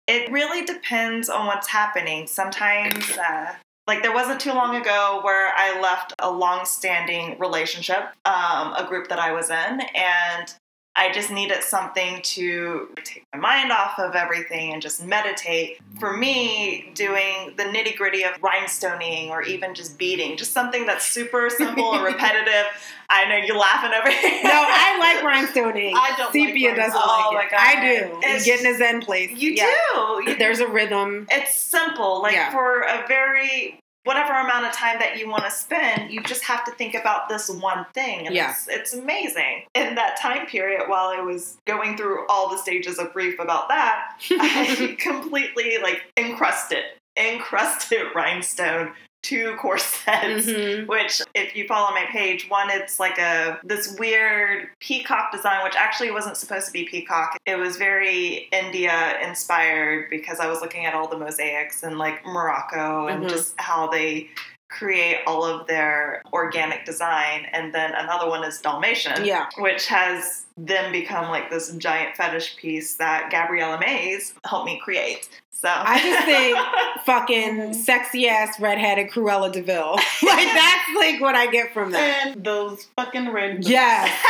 It really depends on what's happening. Sometimes uh, like there wasn't too long ago where I left a long-standing relationship, um, a group that I was in, and I just needed something to take my mind off of everything and just meditate. For me, doing the nitty gritty of rhinestoning or even just beading, just something that's super simple and [LAUGHS] repetitive. I know you're laughing over here. No, I like rhinestoning. I don't like Sepia doesn't. Oh like it. I do. It's- you get in a zen place. You Yeah. do. There's a rhythm. it's simple like Yeah. for a very whatever amount of time that you want to spend you just have to think about this one thing and Yeah. it's, it's amazing in that time period while i was going through all the stages of grief about that [LAUGHS] i completely like encrusted encrusted [LAUGHS] rhinestone two [LAUGHS] corsets Mhm. which if you follow my page one it's like a this weird peacock design which actually wasn't supposed to be peacock it was very india inspired because i was looking at all the mosaics and like morocco and Mhm. just how they create all of their organic design and then another one is dalmatian Yeah. which has then become like this giant fetish piece that gabriella mays helped me create so I just think [LAUGHS] fucking mm-hmm. sexy ass redheaded Cruella de Vil. [LAUGHS] [LAUGHS] like that's like what I get from that. And those fucking red boots. Yes.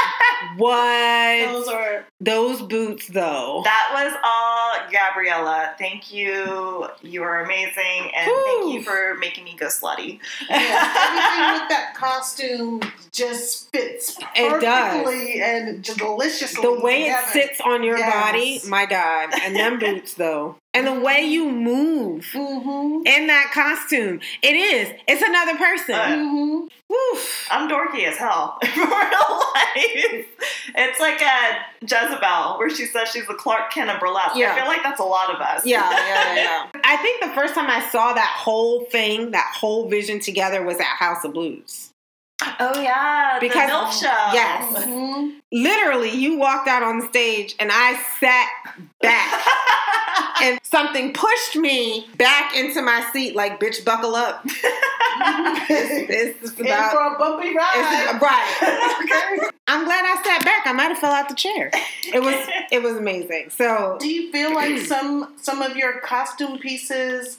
what? Those are Those boots though. That was all Gabriella. Thank you. You are amazing. And thank you for making me go slutty. yeah, everything with that costume just fits perfectly It does. and deliciously. the way together. it sits on your Yes. body, my God. And them [LAUGHS] boots though. And the way you move Mm-hmm. in that costume. It is. It's another person. Uh, Mm-hmm. Woof. I'm dorky as hell [LAUGHS] real life. It's like a Jezebel where she says she's the Clark Kent of burlesque. Yeah. I feel like that's a lot of us. Yeah, yeah, yeah. [LAUGHS] I think the first time I saw that whole thing, that whole vision together was at House of Blues. Oh yeah, Because- the yes. Mm-hmm. Literally, you walked out on stage and I sat back [LAUGHS] and something pushed me back into my seat like, bitch, buckle up. [LAUGHS] this is In about. for a bumpy It's, ride. right. [LAUGHS] okay. I'm glad I sat back. I might have fell out the chair. It was it was amazing. So Do you feel like [CLEARS THROAT] some some of your costume pieces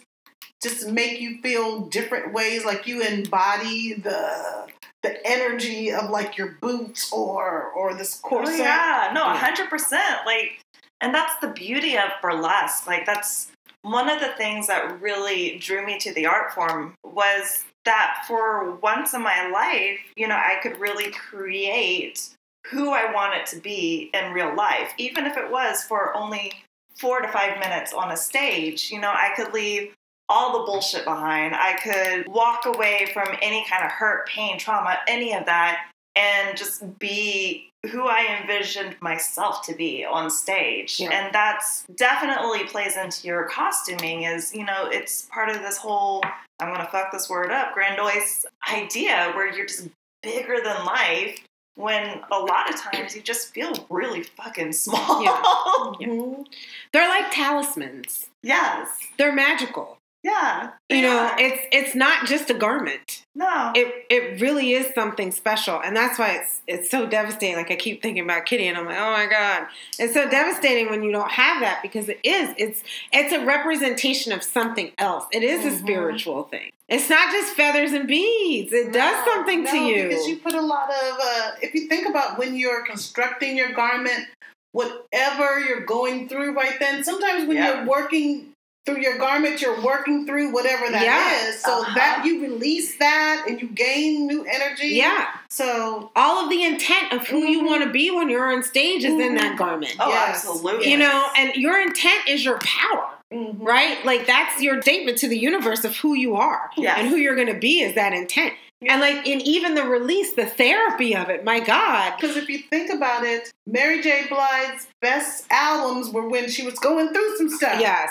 just make you feel different ways? Like you embody the the energy of like your boots or or this corset. Oh corset. yeah, no, Yeah. hundred percent. Like, and that's the beauty of burlesque. Like, that's one of the things that really drew me to the art form was that for once in my life, you know, I could really create who I wanted to be in real life, even if it was for only four to five minutes on a stage. You know, I could leave all the bullshit behind. I could walk away from any kind of hurt, pain, trauma, any of that, and just be who I envisioned myself to be on stage. Yeah. And that's definitely plays into your costuming is, you know, it's part of this whole I'm gonna fuck this word up, grandiose idea where you're just bigger than life when a lot of times you just feel really fucking small. Yeah. [LAUGHS] Mhm. they're like talismans. yes. They're magical. Yeah. You know, it's it's not just a garment. no. It it really is something special, and that's why it's it's so devastating. Like I keep thinking about Kitty, and I'm like, oh my god, it's so devastating when you don't have that because it is. It's it's a representation of something else. It is a Mhm. spiritual thing. It's not just feathers and beads. It does No, something to you. because you put a lot of. Uh, if you think about when you're constructing your garment, whatever you're going through right then. Sometimes when Yeah. you're working through your garment, you're working through whatever that is. Yeah. So Uh-huh. that you release that and you gain new energy. yeah, So all of the intent of who you Mhm. want to be when you're on stage is in that Mhm. garment. oh, yes. absolutely. You know, and your intent is your power. Mhm. right? Like that's your statement to the universe of who you are Yes. and who you're going to be is that intent. And like in even the release, the therapy of it, my God. Because if you think about it, Mary J. Blige's best albums were when she was going through some stuff. Yes.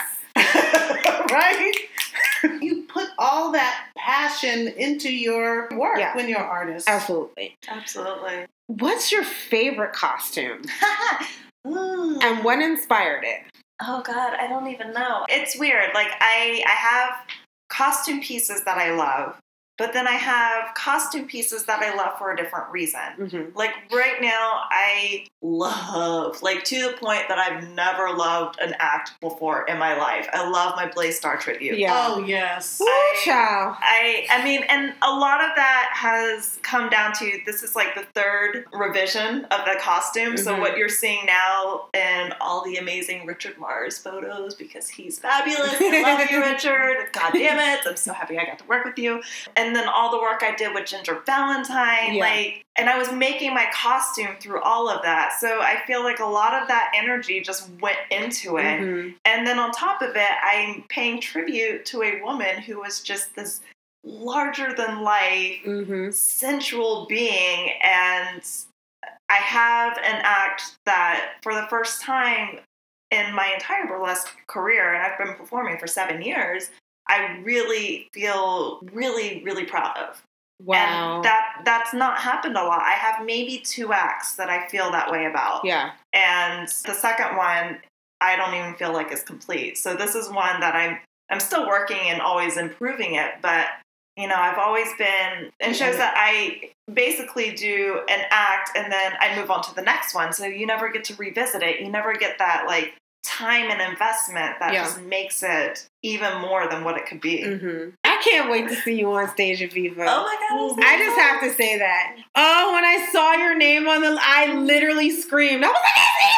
[LAUGHS] right? You put all that passion into your work Yeah. when you're an artist. Absolutely. Absolutely. What's your favorite costume [LAUGHS] and what inspired it? Oh God, I don't even know. It's weird. Like I, I have costume pieces that I love, but then I have costume pieces that I love for a different reason. Mm-hmm. Like right now, I love, like to the point that I've never loved an act before in my life. I love my Blaze Starr tribute. Yeah. Oh, yes. Woo, I- child. I I mean, and a lot of that has come down to this is like the third revision of the costume. So Mhm. what you're seeing now and all the amazing Richard Mars photos because he's fabulous. I love you, [LAUGHS] Richard. God damn it. I'm so happy I got to work with you. And then all the work I did with Ginger Valentine, Yeah. like and I was making my costume through all of that. So I feel like a lot of that energy just went into it. Mhm. And then on top of it, I'm paying tribute to a woman who was just this larger than life, Mhm. sensual being. And I have an act that, for the first time in my entire burlesque career, and I've been performing for seven years, I really feel really, really proud of. Wow. And that that's not happened a lot. I have maybe two acts that I feel that way about. yeah. And the second one, I don't even feel like is complete. So this is one that I'm I'm still working and always improving it, but you know, I've always been it shows that I basically do an act and then I move on to the next one. So you never get to revisit it. You never get that like time and investment that Yeah. just makes it even more than what it could be. hmm I can't wait to see you on stage at Viva. Oh my god. I just have to say that. Oh, when I saw your name on the, I literally screamed. I was like,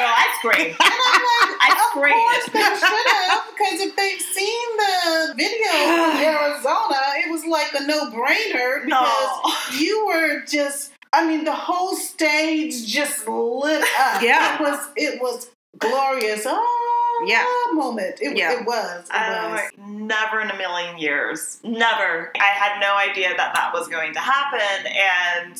Oh, I scream. [LAUGHS] And I'm like, I of screamed. course they should have, because if they've seen the video from [SIGHS] Arizona, it was like a no-brainer because No. you were just. I mean, the whole stage just lit up. Yeah. it was. It was glorious. Oh, Yeah. moment. It, Yeah. it was. It Oh, was. never in a million years. Never. I had no idea that that was going to happen. And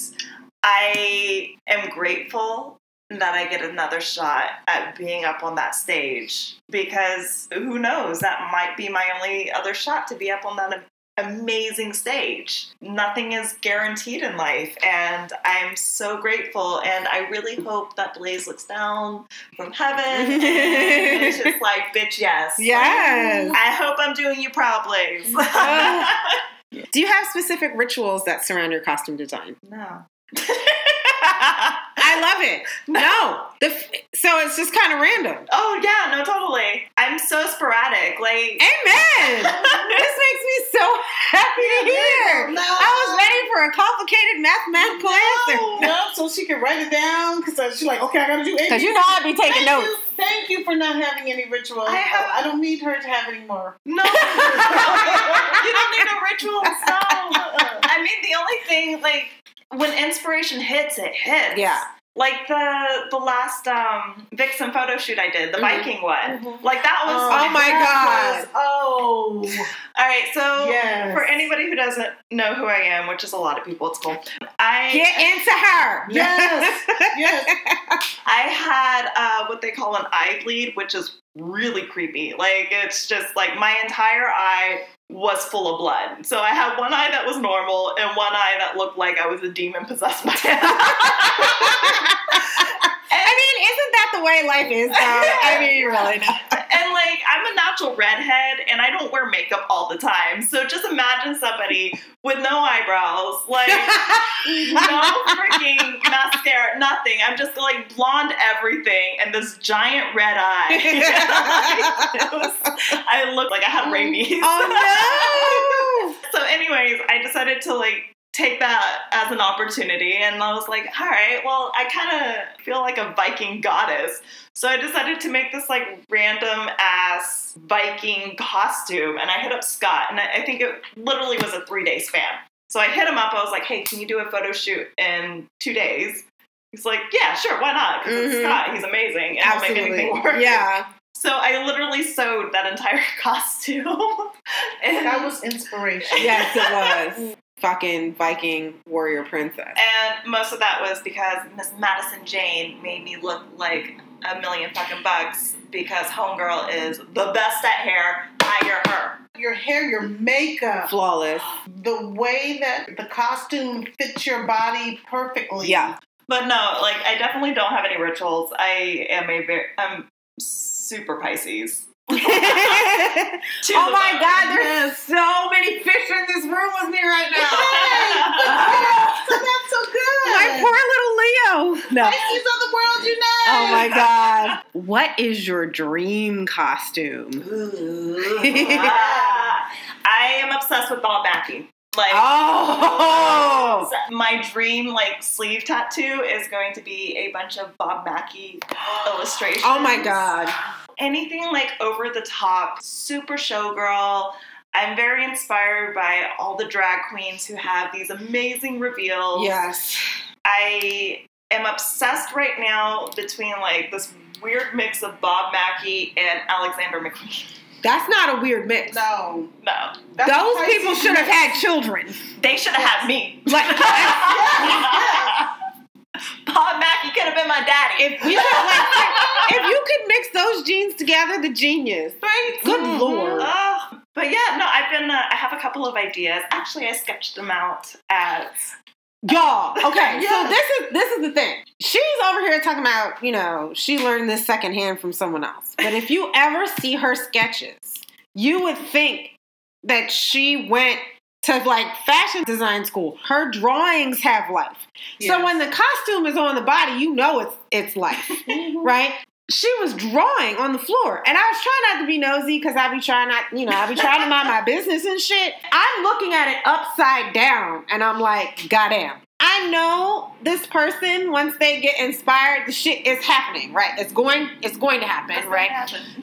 I am grateful that I get another shot at being up on that stage because who knows, that might be my only other shot to be up on that amazing stage. Nothing is guaranteed in life, and I'm so grateful. And I really hope that Blaze looks down from heaven and it's [LAUGHS] just like, bitch, yes. yes. I hope I'm doing you proud, Blaze. [LAUGHS] Do you have specific rituals that surround your costume design? no. [LAUGHS] I love it. No. The, f- so it's just kind of random. oh yeah, no, totally. I'm so sporadic. Like Amen. [LAUGHS] this makes me so happy to hear. No. I was ready for a complicated mathematical answer. [LAUGHS] No, so she can write it down because she's like, okay, I gotta do. Because you know I'd be taking Thank notes. you, thank you for not having any rituals. I have- I don't need her to have any more. no, [LAUGHS] you don't need a ritual. No. I mean, the only thing like when inspiration hits, it hits. Yeah. Like the the last um, Vixen photo shoot I did, the Mhm. Viking one. Mhm. Like that was. Oh my that God. was- oh, All right, so Yes. for anybody who doesn't know who I am, which is a lot of people, it's cool. I Get into her. yes, [LAUGHS] yes. I had uh, what they call an eye bleed, which is really creepy. Like it's just like my entire eye was full of blood. So I had one eye that was normal and one eye that looked like I was a demon possessed by [LAUGHS] I mean, isn't that the way life is, though? I mean, you really. No. [LAUGHS] and like I'm a natural redhead and I don't wear makeup all the time. So just imagine somebody with no eyebrows, like [LAUGHS] no freaking mascara, nothing. I'm just like blonde everything and this giant red eye. It was- [LAUGHS] I looked like I had rabies. oh, no! So, anyways, I decided to like take that as an opportunity, and I was like, all right, well, I kind of feel like a Viking goddess. So I decided to make this like random ass Viking costume, and I hit up Scott, and I, I think it literally was a three day span. So I hit him up. I was like, hey, can you do a photo shoot in two days? He's like, yeah, sure, why not? Because Mhm. it's Scott. He's amazing, and he'll make anything work. Yeah. So I literally sewed that entire [LAUGHS] costume. and, That was inspiration. Yes, it was. [LAUGHS] Fucking Viking warrior princess. and most of that was because Miss Madison Jane made me look like a million fucking bucks because Homegirl is the best at hair. Hire her. Your hair, your makeup, Flawless. the way that the costume fits your body perfectly. Yeah. But no, like I definitely don't have any rituals. I am a very I'm super Pisces. [LAUGHS] oh To the my bone. god, there's so many fish in this room with me right Hey, now. so [LAUGHS] that's so good. my poor little Leo. No. Pisces of the world unite. Oh my [LAUGHS] god. What is your dream costume? Ah, I am obsessed with Bob Mackie. Like Oh. my dream like sleeve tattoo is going to be a bunch of Bob Mackie illustrations. [GASPS] Oh my god. Anything like over the top, super showgirl. I'm very inspired by all the drag queens who have these amazing reveals. Yes. I am obsessed right now between like this weird mix of Bob Mackie and Alexander McQueen. That's not a weird mix. No. No, That's Those people should have had children. they should have had me. Like [LAUGHS] Bob Mackie could have been my daddy. if you could like if you could mix those genes together, the genius. right? Good Mhm. lord. Oh, but yeah, no, I've been. Uh, I have a couple of ideas. Actually, I sketched them out at. Y'all, okay, [LAUGHS] so this is this is the thing. She's over here talking about, you know, she learned this secondhand from someone else. But if you ever see her sketches, you would think that she went to like fashion design school. Her drawings have life. So when the costume is on the body, you know it's it's life, mm-hmm. right? She was drawing on the floor, and I was trying not to be nosy because I be trying not, you know, I be trying to mind my business and shit. I'm looking at it upside down, and I'm like, goddamn. I know this person once they get inspired, the shit is happening, right? It's going, it's going to happen, right?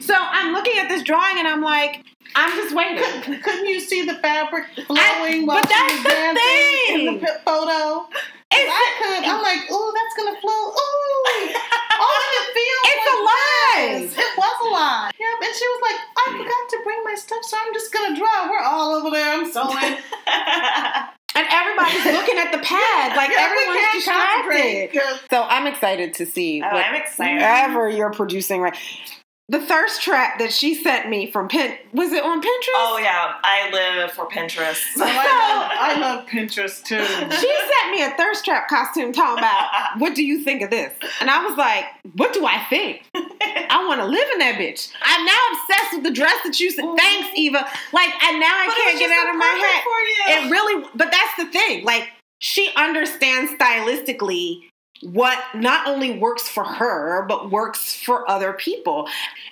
So I'm looking at this drawing, and I'm like, I'm just waiting. Couldn't, couldn't you see the fabric flowing while but she that's was the dancing in the photo? It's, I could. I'm like, ooh, that's gonna flow. Ooh, [LAUGHS] all of it feels. it's alive. Yes, It was alive. Yep. And she was like, I forgot to bring my stuff, so I'm just gonna draw. We're all over there. I'm sewing. [LAUGHS] And everybody's looking at the pad, like Yeah, everyone's can't distracted. So I'm excited to see Oh, whatever you're producing. Right, the thirst trap that she sent me from Pin was it on Pinterest? Oh yeah, I live for Pinterest. So I, love, Pinterest too. [LAUGHS] She sent me a thirst trap costume talking about what do you think of this? And I was like, what do I think? I want to live in that bitch. I'm now obsessed with the dress that you sent. Thanks, Eva. Like, and now I But can't get out of my head. for you. It really, but that's the thing. Like, she understands stylistically what not only works for her, but works for other people.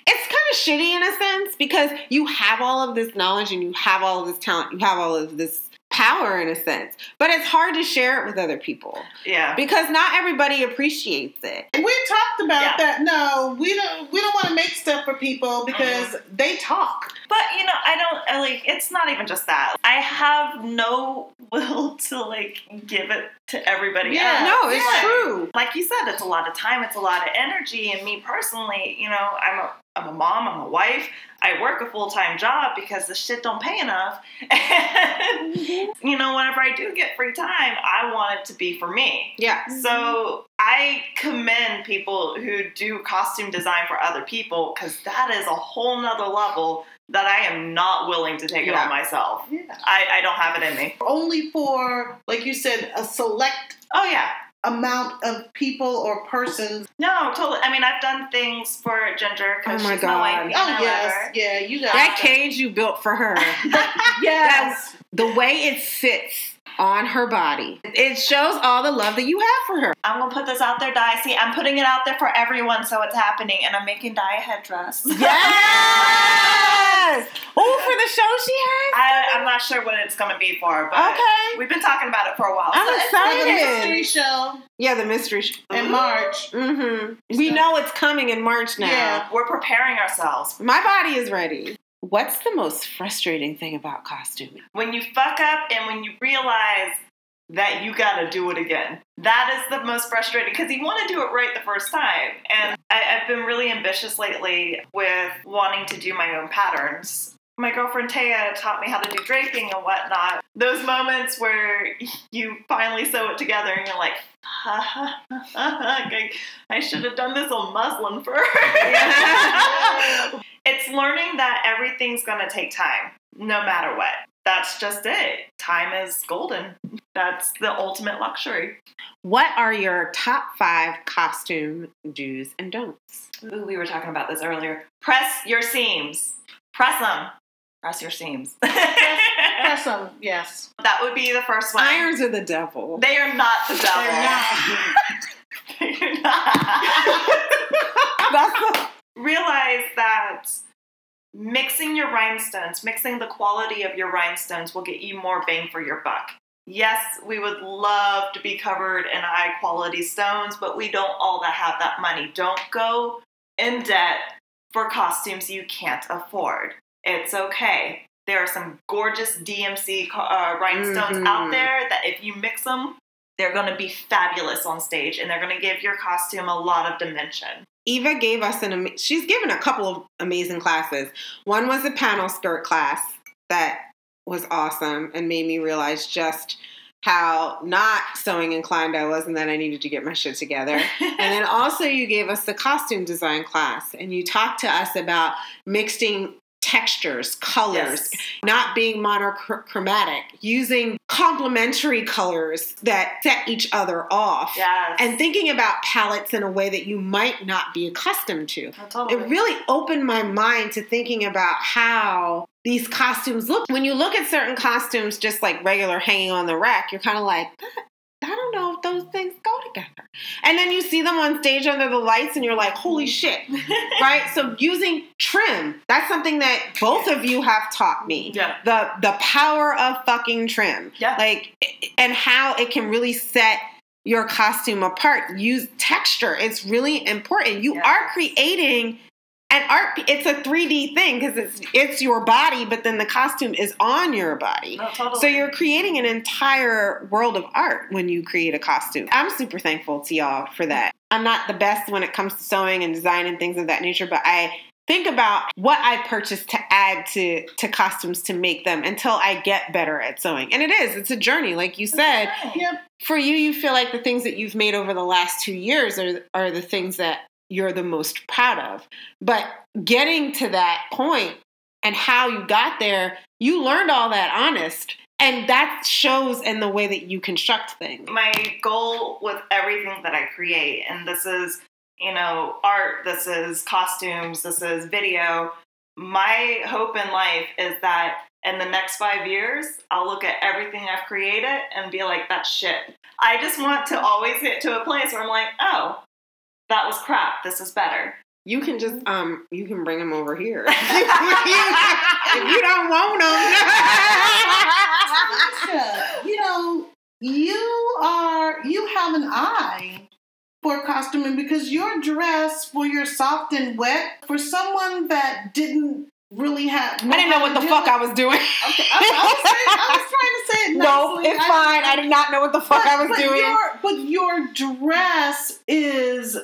It's kind of shitty in a sense because you have all of this knowledge and you have all of this talent, you have all of this power in a sense, but it's hard to share it with other people yeah. because not everybody appreciates it. We talked about Yeah. that. No, we don't. We don't want to make stuff for people because uh-huh. they talk. But you know, I don't I, like. It's not even just that. I have no [LAUGHS] will to like give it to everybody Yeah. else. No, it's Yeah. true. Like you said, it's a lot of time. It's a lot of energy. And me personally, you know, I'm a I'm a mom. I'm a wife. I work a full time job because the shit don't pay enough. [LAUGHS] And mm-hmm. you know, whenever I do get free time, I want it to be for me. Yeah. So I commend people who do costume design for other people because that is a whole nother level that I am not willing to take it on myself. Yeah. I, I don't have it in me. Only for, like you said, a select Oh yeah. amount of people or persons. No, totally. I mean, I've done things for Ginger because Oh my she's God. my wife. Oh and I love yes, yeah, you got That cage you built for her. [LAUGHS] Yes, the way it sits on her body, it shows all the love that you have for her. I'm gonna put this out there, Di. See, I'm putting it out there for everyone, so it's happening, and I'm making Di a headdress. [LAUGHS] Yes! oh, for the show she has? I, I'm not sure what it's gonna be for, but Okay. we've been talking about it for a while. I'm so for the excited. mystery show Yeah, the mystery show. in March. Mm-hmm. We know it's coming in March now. Yeah. We're preparing ourselves. My body is ready. What's the most frustrating thing about costuming? When you fuck up and when you realize that you gotta do it again. That is the most frustrating because you want to do it right the first time. And I, I've been really ambitious lately with wanting to do my own patterns. My girlfriend Taya taught me how to do draping and whatnot. Those moments where you finally sew it together and you're like, [LAUGHS] I, I should have done this on muslin first. [LAUGHS] [LAUGHS] it's that everything's going to take time, no matter what. That's just it. Time is golden. That's the ultimate luxury. What are your top five costume do's and don'ts? Ooh, we were talking about this earlier. Press your seams. Press them. Press your seams. [LAUGHS] Press them, yes. That would be the first one. Irons are the devil. They are not the devil. [LAUGHS] They're not. They're not. That's the- Realize that mixing your rhinestones, mixing the quality of your rhinestones will get you more bang for your buck. Yes, we would love to be covered in high quality stones, but we don't all that have that money. Don't go in debt for costumes you can't afford. It's okay. There are some gorgeous DMC uh, rhinestones Mhm. out there that if you mix them, they're going to be fabulous on stage and they're going to give your costume a lot of dimension. Eva gave us an. ama- She's given a couple of amazing classes. One was a panel skirt class that was awesome and made me realize just how not sewing inclined I was and that I needed to get my shit together. [LAUGHS] And then also, you gave us the costume design class, and you talked to us about mixing textures, colors, Yes. not being monochromatic, using complementary colors that set each other off, Yes. and thinking about palettes in a way that you might not be accustomed to. Oh, totally. It really opened my mind to thinking about how these costumes look. When you look at certain costumes, just like regular hanging on the rack, you're kind of like, "That- don't know if those things go together. And then you see them on stage under the lights, and you're like, holy mm. shit, [LAUGHS] right? So using trim, that's something that both of you have taught me. Yeah. The the power of fucking trim. Yeah. Like and how it can really set your costume apart. Use texture. It's really important. You Yeah. are creating an art it's a 3D thing because it's it's your body, but then the costume is on your body. No, totally. So you're creating an entire world of art when you create a costume. I'm super thankful to y'all for that. I'm not the best when it comes to sewing and design and things of that nature, but I think about what I purchase to add to to costumes to make them until I get better at sewing. And it is, it's a journey like you said. Yep. For you, you feel like the things that you've made over the last 2 years are are the things that you're the most proud of. But getting to that point and how you got there, you learned all that honest. And that shows in the way that you construct things. my goal with everything that I create, and this is, you know, art, this is costumes, this is video. My hope in life is that in the next five years, I'll look at everything I've created and be like, that's shit. I just want to always get to a place where I'm like, oh, that was crap. This is better. You can just um you can bring them over here. [LAUGHS] [LAUGHS] if you don't want them. You know, you are you have an eye for costuming because your dress for your soft and wet for someone that didn't really have I didn't know what the fuck I was doing. Okay, I, I was saying, I was trying to say it [LAUGHS] No, it's I- fine. I did not know what the fuck but, I was but doing. Your, but your dress is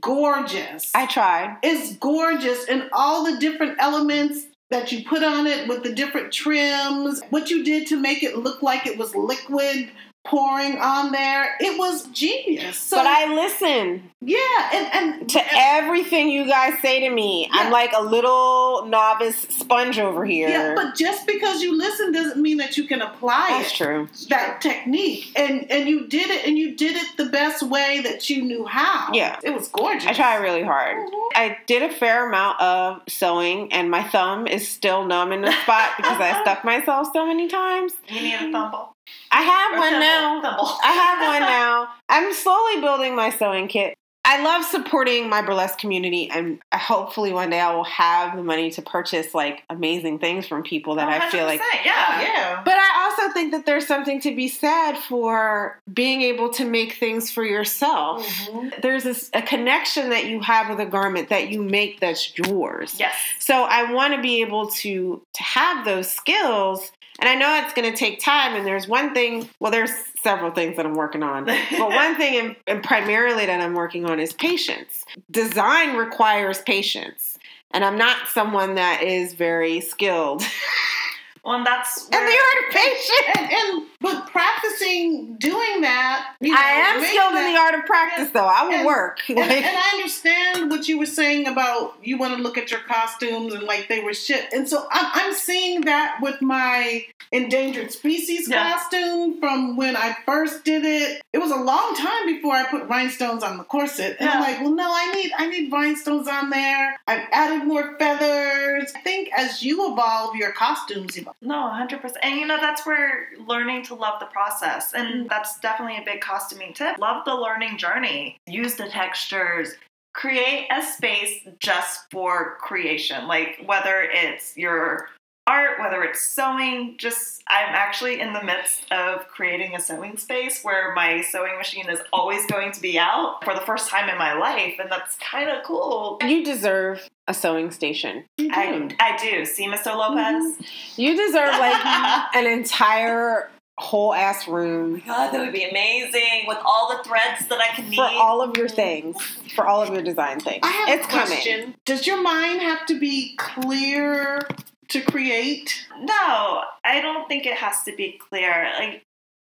gorgeous. I tried. It's gorgeous, and all the different elements that you put on it with the different trims, what you did to make it look like it was liquid pouring on there, it was genius. So, but I listen yeah, and, and to everything you guys say to me. I'm like a little novice sponge over here. yeah, but just because you listen doesn't mean that you can apply That's it. true. That technique, and and you did it, and you did it the best way that you knew how. Yeah. it was gorgeous. I try really hard. Mhm. I did a fair amount of sewing, and my thumb is still numb in the spot [LAUGHS] because I stuck myself so many times. You need a thumble. I have Or one now. I have one [LAUGHS] now. I'm slowly building my sewing kit. I love supporting my burlesque community, and hopefully one day I will have the money to purchase like amazing things from people that I feel like 100%, yeah. Yeah. But I also think that there's something to be said for being able to make things for yourself. Mhm. There's this, a connection that you have with a garment that you make that's yours. Yes. So I want to be able to to have those skills And I know it's going to take time. And there's one thing, well, there's several things that I'm working on. But one thing, and- and primarily that I'm working on, is patience. Design requires patience. And I'm not someone that is very skilled [LAUGHS] well, and that's where, the art of patience. And, and but practicing doing that, you know, I am skilled in the art of practice, though. I will And- work. And, and I understand what you were saying about you want to look at your costumes and like they were shit. And so I'm, I'm seeing that with my endangered species Yeah. costume from when I first did it. It was a long time before I put rhinestones on the corset. And I'm like, well, no, I need I need rhinestones on there. I've added more feathers. I think as you evolve, your costumes evolve. No, 100%. And you know, that's where learning to love the process. And mm-hmm. that's definitely a big costuming tip. Love the learning journey. Use the textures. Create a space just for creation. Like whether it's your art, whether it's sewing, just I'm actually in the midst of creating a sewing space where my sewing machine is always going to be out for the first time in my life. And that's kind of cool. you deserve a sewing station. I, I do. See, Mr. Lopez? Mm-hmm. You deserve like [LAUGHS] an entire whole ass room oh God, that would be amazing with all the threads that I can need. for all of your things, for all of your design things. I have it's a question. coming. Does your mind have to be clear to create? no, I don't think it has to be clear. Like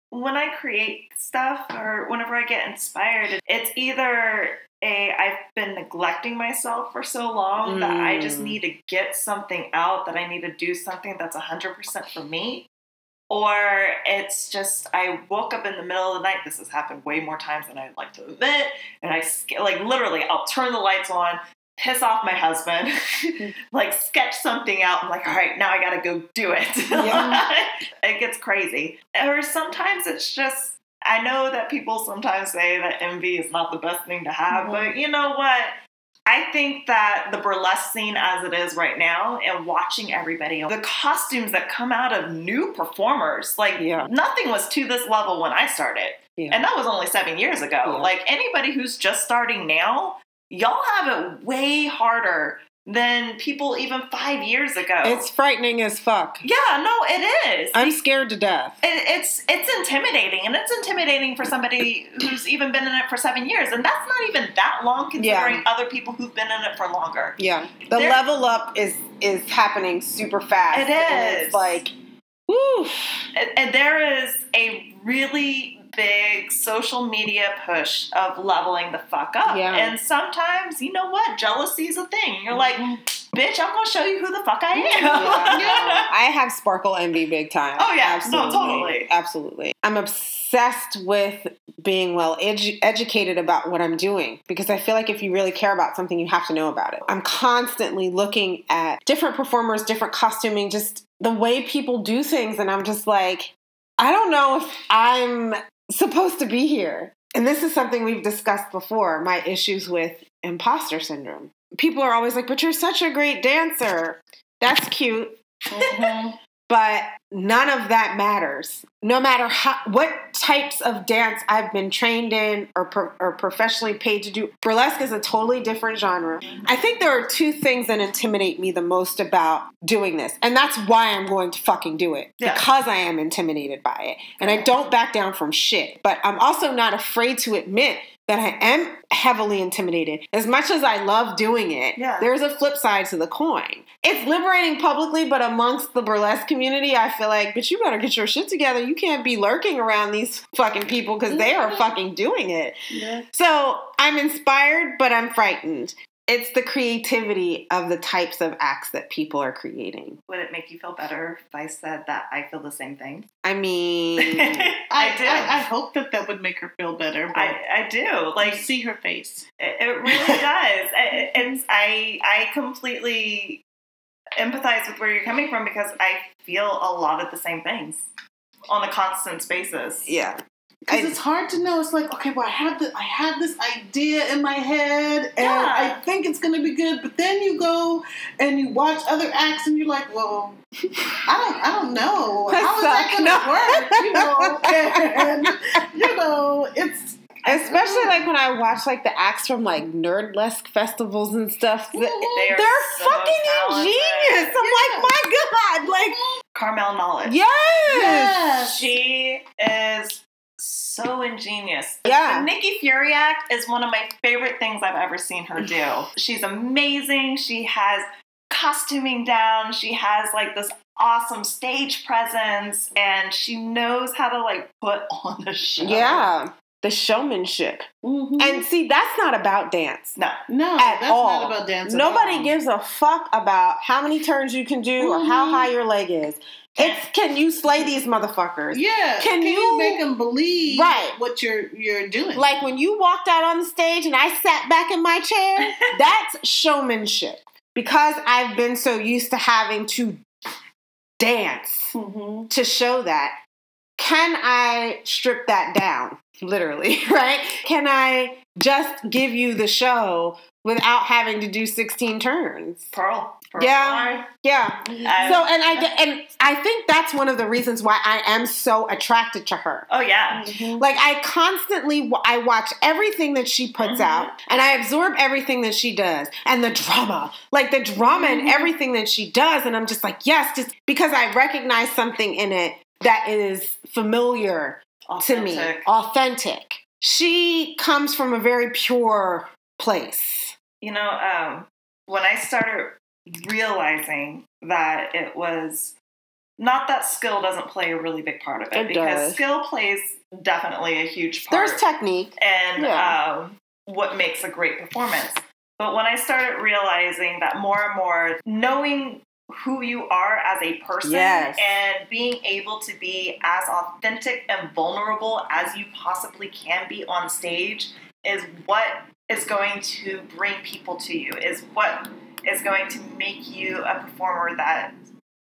when I create stuff or whenever I get inspired, it's either a I've been neglecting myself for so long that I just Mm. need to get something out that I need to do something that's 100% for me. Or it's just I woke up in the middle of the night. This has happened way more times than I'd like to admit. And I like literally, I'll turn the lights on, piss off my husband, [LAUGHS] [LAUGHS] like sketch something out. I'm like, all right, now I gotta go do it. Yeah. [LAUGHS] it gets crazy. Or sometimes it's just I know that people sometimes say that envy is not the best thing to have, Mhm. but you know what? I think that the burlesque scene as it is right now and watching everybody, the costumes that come out of new performers, like Yeah. nothing was to this level when I started. Yeah. And that was only seven years ago. Yeah. Like anybody who's just starting now, y'all have it way harder than people even five years ago. It's frightening as fuck. yeah, no, it is. I'm scared to death. It, it's it's intimidating, and it's intimidating for somebody who's even been in it for seven years, and that's not even that long considering other people who've been in it for longer. Yeah. The There- level up is is happening super fast. It is. It's like, woo. And, and there is a really big social media push of leveling the fuck up. Yeah. And sometimes, you know what? Jealousy is a thing. You're mm-hmm. like, bitch, I'm gonna show you who the fuck I am. Yeah, [LAUGHS] no, I have sparkle envy big time. Oh, yeah. No, totally. Absolutely. I'm obsessed with being well edu- educated about what I'm doing because I feel like if you really care about something, you have to know about it. I'm constantly looking at different performers, different costuming, just the way people do things. And I'm just like, I don't know if I'm supposed to be here. And this is something we've discussed before my issues with imposter syndrome. People are always like, but you're such a great dancer. That's cute. Mm-hmm. But none of that matters. No matter how, what types of dance I've been trained in or, pro, or professionally paid to do, burlesque is a totally different genre. I think there are two things that intimidate me the most about doing this, and that's why I'm going to fucking do it Yeah. because I am intimidated by it, and I don't back down from shit. But I'm also not afraid to admit that I am heavily intimidated. As much as I love doing it, Yeah. there's a flip side to the coin. It's liberating publicly, but amongst the burlesque community, I feel like, but you better get your shit together. You can't be lurking around these fucking people because they are [LAUGHS] fucking doing it. So I'm inspired, but I'm frightened. It's the creativity of the types of acts that people are creating. Would it make you feel better if I said that I feel the same thing? I mean, [LAUGHS] I, do. I, I hope that that would make her feel better. But I, I do. like Like see her face. It, it really [LAUGHS] does. I- It's I I completely empathize with where you're coming from because I feel a lot of the same things on a constant basis. yeah. Because it's hard to know. It's like, okay, well, I have the, I have this idea in my head, and Yeah. I think it's gonna be good. But then you go and you watch other acts, and you're like, well, I don't, I don't know. [LAUGHS] I How is that gonna work? You know, [LAUGHS] and, you know, it's Especially like when I watch like the acts from like nerdlesque festivals and stuff. th- They are They're so fucking talented. ingenious. I'm like, my God, like Carmel Knowledge. Yes. Yes. She is so ingenious. Yeah. The Nikki Fury act is one of my favorite things I've ever seen her do. [SIGHS] She's amazing. She has costuming down. She has like this awesome stage presence and she knows how to like put [LAUGHS] on a show. Yeah. The showmanship. Mhm. And see, that's not about dance. No. no, at that's all. not about dancing. Nobody gives a fuck about how many turns you can do or how Mhm. high your leg is. It's can you slay these motherfuckers? Yeah, Can can, you- you, make them believe Right. what you're you're doing? Like when you walked out on the stage and I sat back in my chair, [LAUGHS] that's showmanship. Because I've been so used to having to dance Mhm. to show that. Can I strip that down? Literally, [LAUGHS] right? Can I just give you the show without having to do 16 turns? Pearl. Pearl Yeah. Yeah. I- So and I and I think that's one of the reasons why I am so attracted to her. oh yeah. Mhm. Like I constantly I watch everything that she puts Mhm. out and I absorb everything that she does and the drama. Like the drama and Mhm. everything that she does and I'm just like, yes, just because I recognize something in it that is familiar to me, Authentic. authentic. She comes from a very pure place. You know, um, when I started realizing that it was not that skill doesn't play a really big part of it, It because does. skill plays definitely a huge part There's technique. and Yeah. um, what makes a great performance. But when I started realizing that more and more, knowing who you are as a person Yes. and being able to be as authentic and vulnerable as you possibly can be on stage is what is going to bring people to you, is what is going to make you a performer that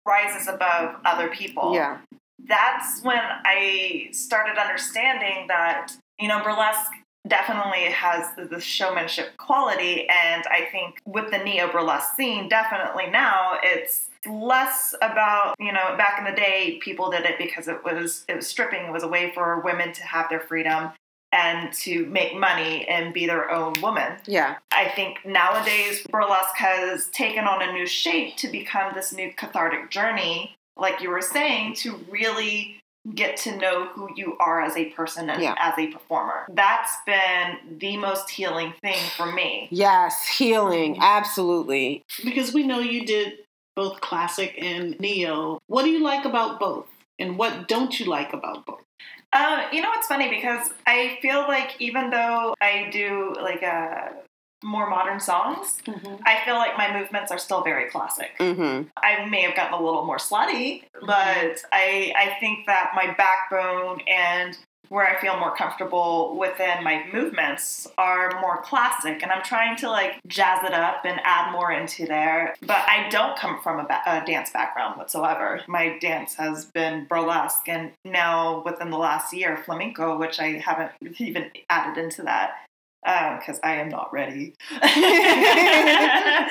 rises above other people Yeah. that's when I started understanding that, you know, burlesque definitely has the- showmanship quality. And I think with the neo burlesque scene, definitely now it's less about, you know, back in the day, people did it because it was, it was stripping. It was a way for women to have their freedom and to make money and be their own woman. Yeah. I think nowadays burlesque has taken on a new shape to become this new cathartic journey, like you were saying, to really get to know who you are as a person and Yeah. as a performer. That's been the most healing thing for me. Yes, healing. Absolutely. because we know you did both classic and neo. What do you like about both, and what don't you like about both? Uh, you know, it's funny because I feel like even though I do like a more modern songs, I feel like my movements are still very classic. Mm-hmm. I may have gotten a little more slutty, but I I think that my backbone and where I feel more comfortable within my movements are more classic, and I'm trying to like jazz it up and add more into there. But I don't come from a, ba- a dance background whatsoever. My dance has been burlesque, and now within the last year, flamenco, which I haven't even added into that um, because I am not ready. [LAUGHS] [LAUGHS] I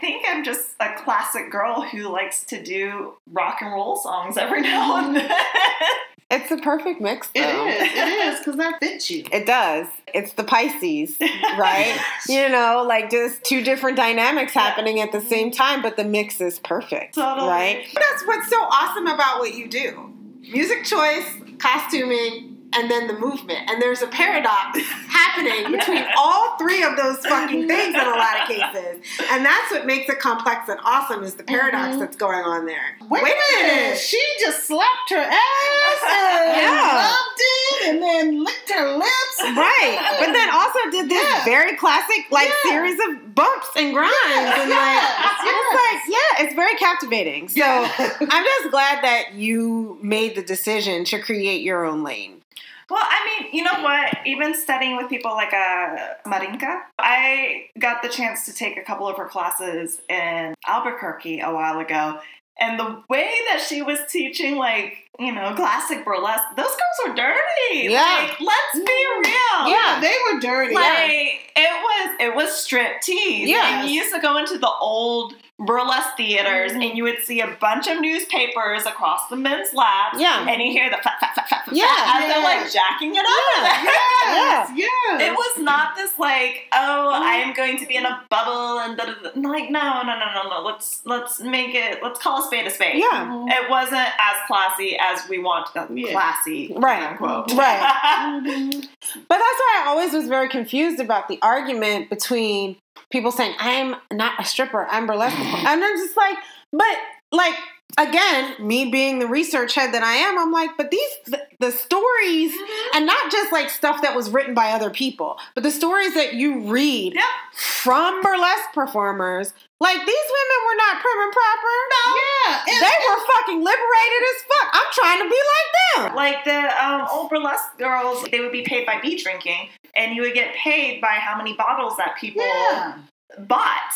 think I'm just a classic girl who likes to do rock and roll songs every now and then. [LAUGHS] It's the perfect mix. It though. is. It [LAUGHS] is because that fits you. It does. It's the Pisces, [LAUGHS] right? you know, like just two different dynamics happening at the same time, but the mix is perfect, Totally. right? That's what's so awesome about what you do. Music choice, costuming, and then the movement. And there's a paradox [LAUGHS] happening between all three of those fucking [LAUGHS] things in a lot of cases. And that's what makes it complex and awesome is the paradox Mhm. that's going on there. Wait, a minute. She just slapped her ass and [LAUGHS] Yeah. loved it and then licked her lips. Right. But then also did this Yeah. very classic like Yeah. series of bumps and grinds Yes, and yes, like and it's like yeah, it's very captivating. So I'm just glad that you made the decision to create your own lane. Well, I mean, you know what? Even studying with people like uh, Marinka, I got the chance to take a couple of her classes in Albuquerque a while ago. And the way that she was teaching, like, you know, classic burlesque, those girls were dirty. Yeah. Like, let's be real. Yeah. they were dirty. Like it was it was strip tease. Yes. And you used to go into the old burlesque theaters, Mhm. and you would see a bunch of newspapers across the men's laps. Yeah. And you hear the fat, fat, fat, fat, fat, Yeah. as they're like jacking it up. Yeah. [LAUGHS] Yes, yes. It was not this like, oh, Mm-hmm. I am going to be in a bubble and da, da, da. like, no, no, no, no, no. Let's let's make it. Let's call a spade a spade. Yeah. It wasn't as classy as we want Yeah. classy, Right. Unquote. Right. [LAUGHS] Mm-hmm. But that's why I always was very confused about the argument between people saying, I'm not a stripper, I'm burlesque. [LAUGHS] and I'm just like, but like, again, me being the research head that I am, I'm like, but these, the, the stories, and not just like stuff that was written by other people, but the stories that you read Yep. from burlesque performers, like these women were not prim and proper. No. Yeah, and- They were fucking liberated as fuck. I'm trying to be like them. Like the um, old burlesque girls, they would be paid by beat drinking, and you would get paid by how many bottles that people yeah, bought.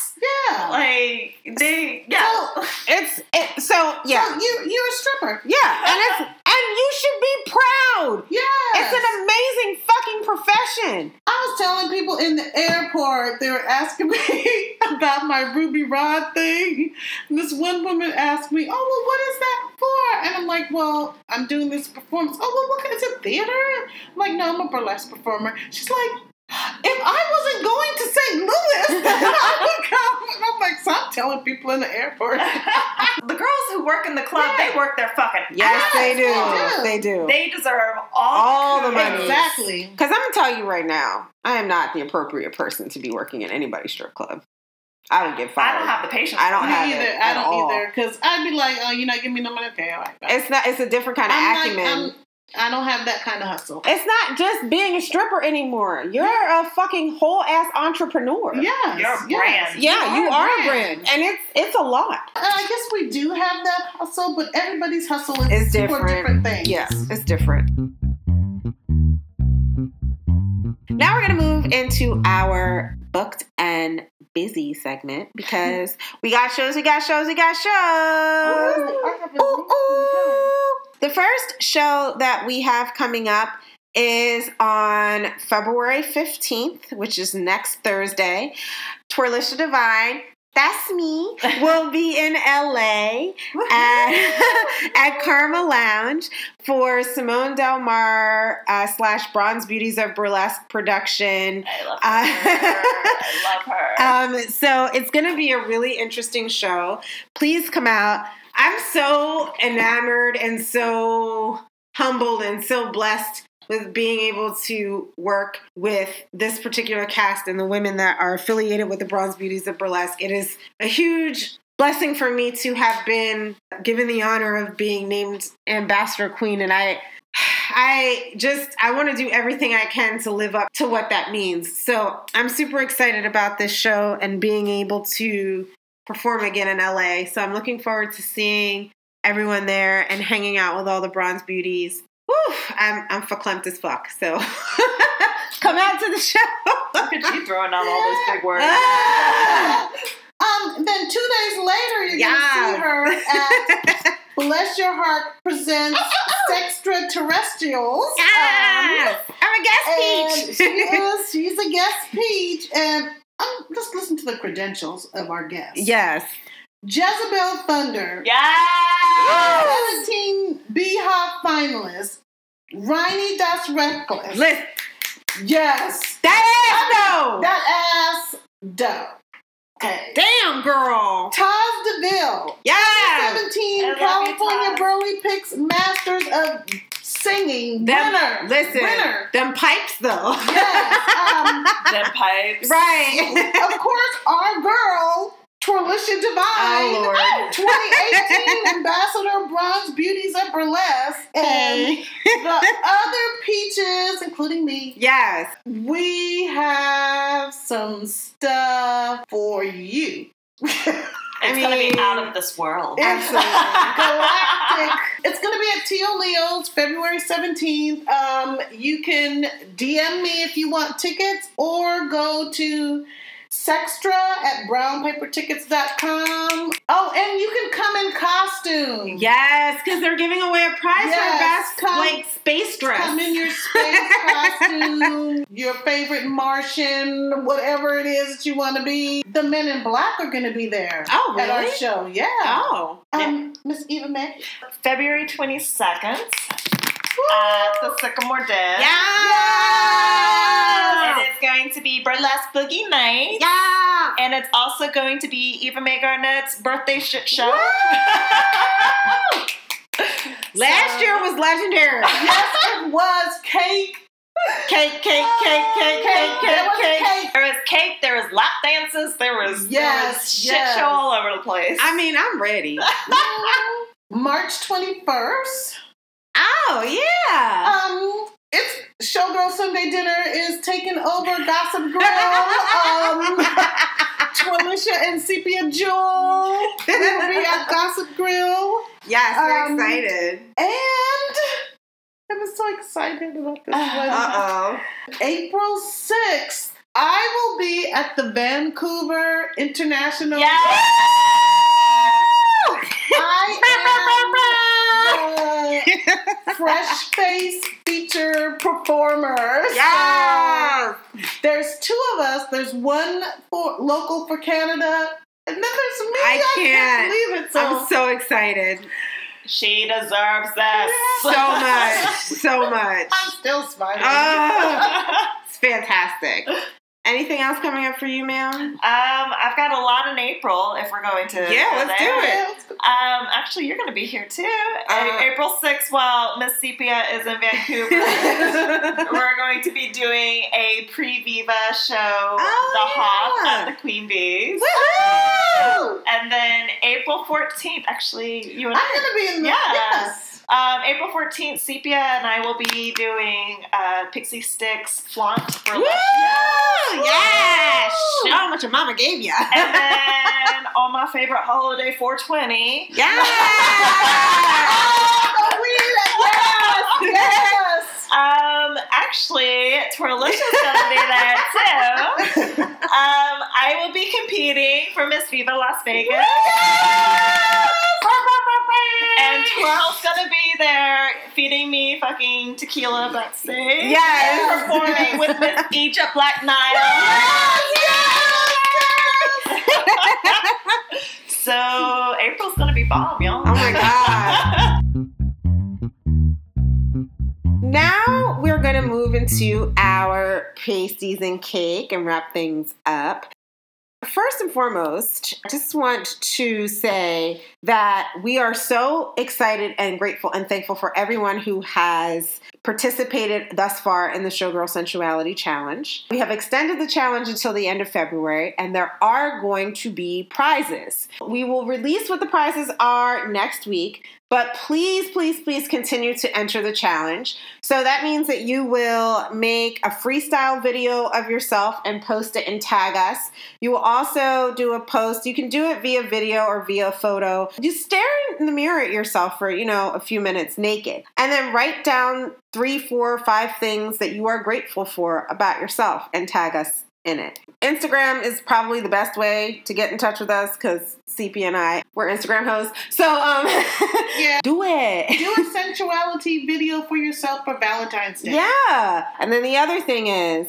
yeah. Like they, yeah. So- It's it, so yeah. So you you're a stripper. Yeah, and it's and you should be proud. Yeah. It's an amazing fucking profession. I was telling people in the airport, they were asking [LAUGHS] me about my Ruby Rod thing. And this one woman asked me, Oh, well, what is that for? And I'm like, Well, I'm doing this performance. Oh, well, what kind is it theater? I'm like, No, I'm a burlesque performer. She's like, if I wasn't going to St. Louis, then I would come. And I'm like, so I'm telling people in the airport. [LAUGHS] the girls who work in the club, they work their fucking Yes, ass they do. They do. They deserve all, All the kudos. money. exactly. Because I'm gonna tell you right now, I am not the appropriate person to be working in anybody's strip club. I would get fired. I don't have the patience. I don't Me have either. it I at don't all. either. Because I'd be like, Oh, you're not giving me no money Okay, pay. Like. It's not. It's a different kind of I'm acumen. Like, I'm, I don't have that kind of hustle. it's not just being a stripper anymore. You're a fucking whole ass entrepreneur. Yes, You're a yes. brand. Yeah, you are a brand, and it's it's a lot. And I guess we do have that hustle, but everybody's hustle is It's for different. different things. Yes, it's different. Now we're going to move into our booked and busy segment because we got shows, we got shows, we got shows. Ooh, ooh. The first show that we have coming up is on February 15th, which is next Thursday. Twirlisha Divine, that's me, [LAUGHS] will be in LA at, at Karma Lounge for Simone Del Mar uh, slash Bronze Beauties of Burlesque production. I love her. Uh, I love her. [LAUGHS] Um, so it's going to be a really interesting show. Please come out. I'm so enamored and so humbled and so blessed with being able to work with this particular cast and the women that are affiliated with the Bronze Beauties of Burlesque. It is a huge blessing for me to have been given the honor of being named ambassador queen and I I just I want to do everything I can to live up to what that means. So, I'm super excited about this show and being able to perform again in LA. So, I'm looking forward to seeing everyone there and hanging out with all the bronze beauties. Whew, I'm I'm verklempt as fuck. So, [LAUGHS] come out to the show. Look at you throwing out all those big words. Ah! [LAUGHS] Um, then two days later, you're Yeah. gonna see her at [LAUGHS] Bless Your Heart presents Extraterrestrials. Yes! I'm a Um, guest and peach. she is. She's a guest peach, and um, let's listen to the credentials of our guest. yes. Jezebel Thunder. Yes! 17 BHoF finalists. Riney Das Reckless. Listen, yes. that ass though. That ass dope. Okay. Damn, girl. Taz DeVille. Yes. 17 I love you, California Taz. Burlypicks Masters of Singing. Them, winner. Listen, Winner. them pipes though. Yes. Um, [LAUGHS] Them [LAUGHS] pipes. right. [LAUGHS] of course, our girl, Twirlisha Divine. Oh, Lord. [LAUGHS] 2018 Ambassador Bronze Beauties of Burlesque. And the other peaches, including me, yes. we have some stuff for you. It's I gonna be out of this world. Absolutely. [LAUGHS] Galactic. It's going to be at Tio Leo's February 17th. Um, you can DM me if you want tickets or go to Sextra at brownpapertickets.com. Oh, and you can come in costume. Yes, because they're giving away a prize Yes, for best come- like space dress. Come in your space [LAUGHS] costume, your favorite Martian, whatever it is that you want to be. The Men in Black are going to be there Oh, really? at our show. Yeah. Oh. Um, Miss Eva May. February 22nd at the Sycamore Den. Yeah. It is going to be Burlesque Boogie Night. Yeah. And it's also going to be Eva Mae Garnett's birthday shit show. [LAUGHS] Last year was legendary. Yes, it was cake. Cake, cake, cake, cake, cake, was cake, cake. cake. There was cake, there was lap dances, there was, there Yes, shit show all over the place. I mean, I'm ready. [LAUGHS] March 21st. Oh, yeah. Um, it's Showgirl Sunday Dinner is taking over Gossip Grill. Um, [LAUGHS] Twirlisha and Sepia Jewel will be at Gossip Grill. yes, we're Um, excited. And I'm so excited about this one. Uh oh. April 6th, I will be at the Vancouver International. Yes! I am Fresh [LAUGHS] Face feature performer. Yes. So, there's two of us. There's one for local for Canada, and then there's me. I can't. can't believe it. So, I'm so excited. She deserves this. So much. So [LAUGHS] much. I'm still smiling. Ah, [LAUGHS] it's fantastic. Anything else coming up for you, ma'am? Um, I've got a lot in April if we're going to. Yeah, let's there. do it. Yeah, let's go. Um, actually, you're going to be here too. Uh, April 6th, while Miss Sepia is in Vancouver, [LAUGHS] we're going to be doing a pre Viva show, Oh, The Hop yeah. at the Queen Bees. Woohoo! And then April 14th, actually, you and I'm I. gonna be in the Yeah. yes. Um, April 14th, Sepia and I will be doing uh, Pixie Sticks flaunt for Woo! lunch. Yes! Show how much your mama gave you. And then [LAUGHS] on my favorite holiday, 420. yes! Oh, yes, yes. Um, actually, Twirlicious is gonna be there too. [LAUGHS] Um, I will be competing for Miss Viva Las Vegas. And Twirl's gonna be there feeding me fucking tequila backstage. Yes. And performing with Miss [LAUGHS] Egypt Black Nile. So April's gonna be bomb, y'all. Oh my god. [LAUGHS] now we're going to move into our pre-season cake and wrap things up. First and foremost, I just want to say that we are so excited and grateful and thankful for everyone who has participated thus far in the Showgirl Sensuality Challenge. We have extended the challenge until the end of February, and there are going to be prizes. We will release what the prizes are next week, but please, please, please continue to enter the challenge. So that means that you will make a freestyle video of yourself and post it and tag us. You will also do a post. You can do it via video or via photo. You stare in the mirror at yourself for, you know, a few minutes naked. And then write down three, four, five things that you are grateful for about yourself and tag us in it. Instagram is probably the best way to get in touch with us because CP and I, we're Instagram hosts. So um [LAUGHS] Yeah. do it. Do a sensuality video for yourself for Valentine's Day. Yeah. And then the other thing is,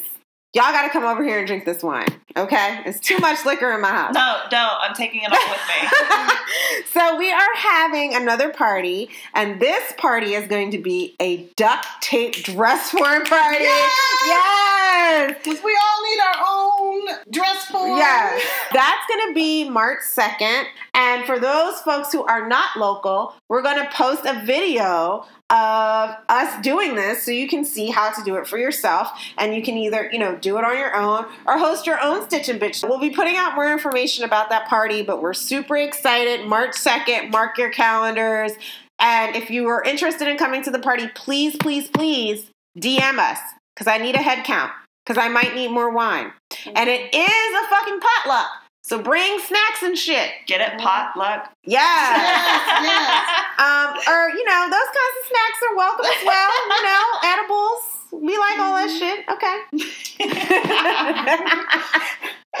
y'all got to come over here and drink this wine. Okay? It's too much liquor in my house. No, no, I'm taking it all with me. [LAUGHS] so we are having another party, and this party is going to be a duct tape dress form party. Yes. Because we all need our own dress form. Yes. That's going to be March 2nd. And for those folks who are not local, we're going to post a video of us doing this so you can see how to do it for yourself and you can either you know do it on your own or host your own stitch and bitch. We'll be putting out more information about that party but we're super excited. March 2nd mark your calendars. And if you are interested in coming to the party please please please dm us because i need a head count because i might need more wine. Mm-hmm. And it is a fucking potluck so bring snacks and shit Get it potluck. yeah Yes, yes. um, or you know, those kinds of snacks are welcome as well. You know, edibles. We like all that shit. Okay.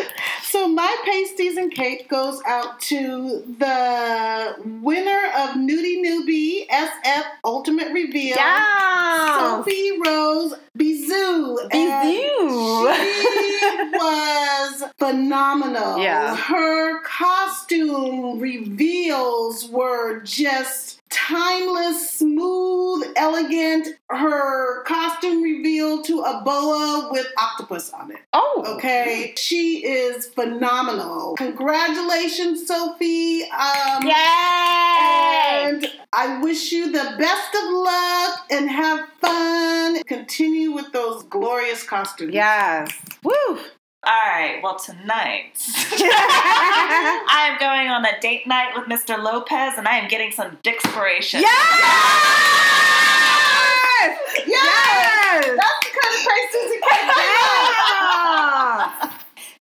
[LAUGHS] [LAUGHS] So my pasties and cake goes out to the winner of Nudie Newbie SF Ultimate Reveal, Yeah. Sophie Rose Bizou. Bizou. She was phenomenal. Yeah. Her costume reveals were just timeless, smooth, elegant. Her costume reveal to a boa with octopus on it. Oh. Okay, she is phenomenal. Congratulations, Sophie. Um, Yay! And I wish you the best of luck and have fun. Continue with those glorious costumes. Yes. Woo. All right, well, tonight [LAUGHS] I am going on a date night with Mr. Lopez and I am getting some dickspiration. Yes! Yes! yes! That's the kind of and cake. Yeah!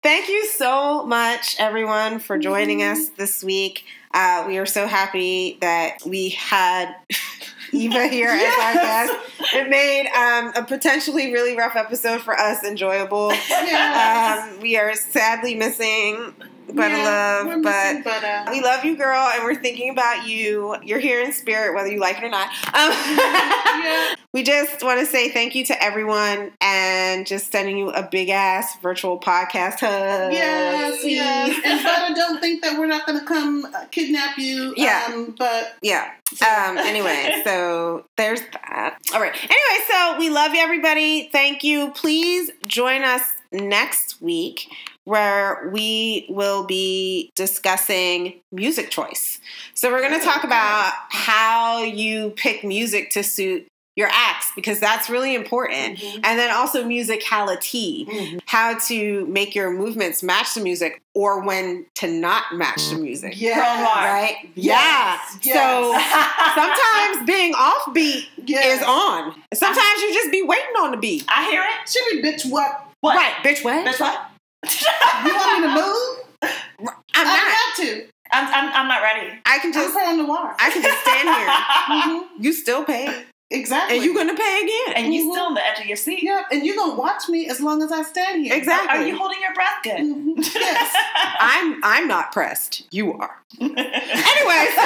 Thank you so much, everyone, for joining us this week. Uh, we are so happy that we had [LAUGHS] Eva here as our Yes. guest. It made um, a potentially really rough episode for us enjoyable. Yes. Um, we are sadly missing But Yeah, Love, but Butter. we love you, girl, and we're thinking about you. You're here in spirit, whether you like it or not. Um, [LAUGHS] Yeah. we just want to say thank you to everyone and just sending you a big ass virtual podcast hug. Yes, please. yes. [LAUGHS] And Butter, don't think that we're not going to come uh, kidnap you. Yeah. Um, but Yeah. Um, [LAUGHS] anyway, so there's that. All right. Anyway, so we love you, everybody. Thank you. Please join us next week where we will be discussing music choice. So we're going to talk about how you pick music to suit your acts because that's really important. Mhm. And then also musicality, Mhm. how to make your movements match the music or when to not match the music. Yes. Girl noir. Right? Yes, Yeah. yes. So [LAUGHS] sometimes being offbeat Yes. is on. Sometimes you just be waiting on the beat. I hear it. Should we bitch what? What? Right, bitch, what? Bitch, what? You want me to move? I'm I not. have to. I'm, I'm, I'm not ready. I can I'm just from the water. I can just stand here. [LAUGHS] Mhm. You still pay. Exactly. And you're gonna pay again. and you're still on the edge of your seat. Yeah, and you're gonna watch me as long as I stand here. Exactly. Are you holding your breath good? Mhm. Yes. [LAUGHS] I'm I'm not pressed. You are. [LAUGHS] Anyway, so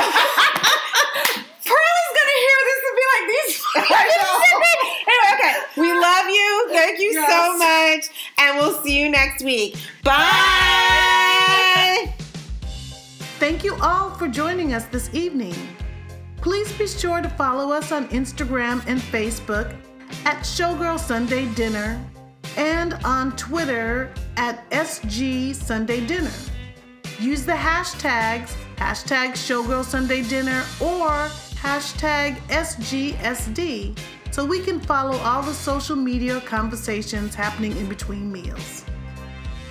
Pearl is gonna hear this and be like, these Anyway, okay. We love you. Thank you so much. And we'll see you next week. Bye. Thank you all for joining us this evening. Please be sure to follow us on Instagram and Facebook at Showgirl Sunday Dinner and on Twitter at SG Sunday Dinner. Use the hashtags hashtag Showgirl Sunday Dinner or hashtag SGSD so we can follow all the social media conversations happening in between meals.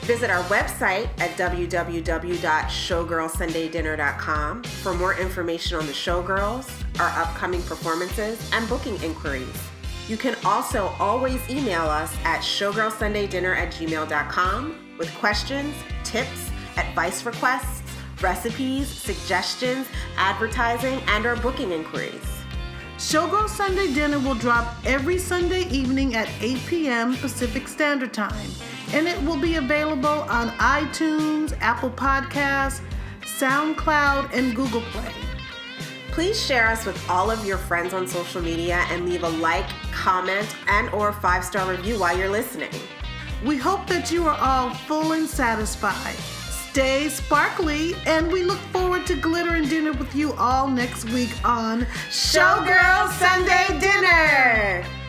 Visit our website at www.showgirlsundaydinner.com for more information on the Showgirls, our upcoming performances, and booking inquiries. You can also always email us at showgirlsundaydinner at gmail.com with questions, tips, advice requests, recipes, suggestions, advertising, and our booking inquiries. Showgirl Sunday Dinner will drop every Sunday evening at 8 p.m. Pacific Standard Time, and it will be available on iTunes, Apple Podcasts, SoundCloud, and Google Play. Please share us with all of your friends on social media and leave a like, comment, and or five-star review while you're listening. We hope that you are all full and satisfied. Stay sparkly, and we look forward to glitter and dinner with you all next week on Showgirl Sunday Dinner!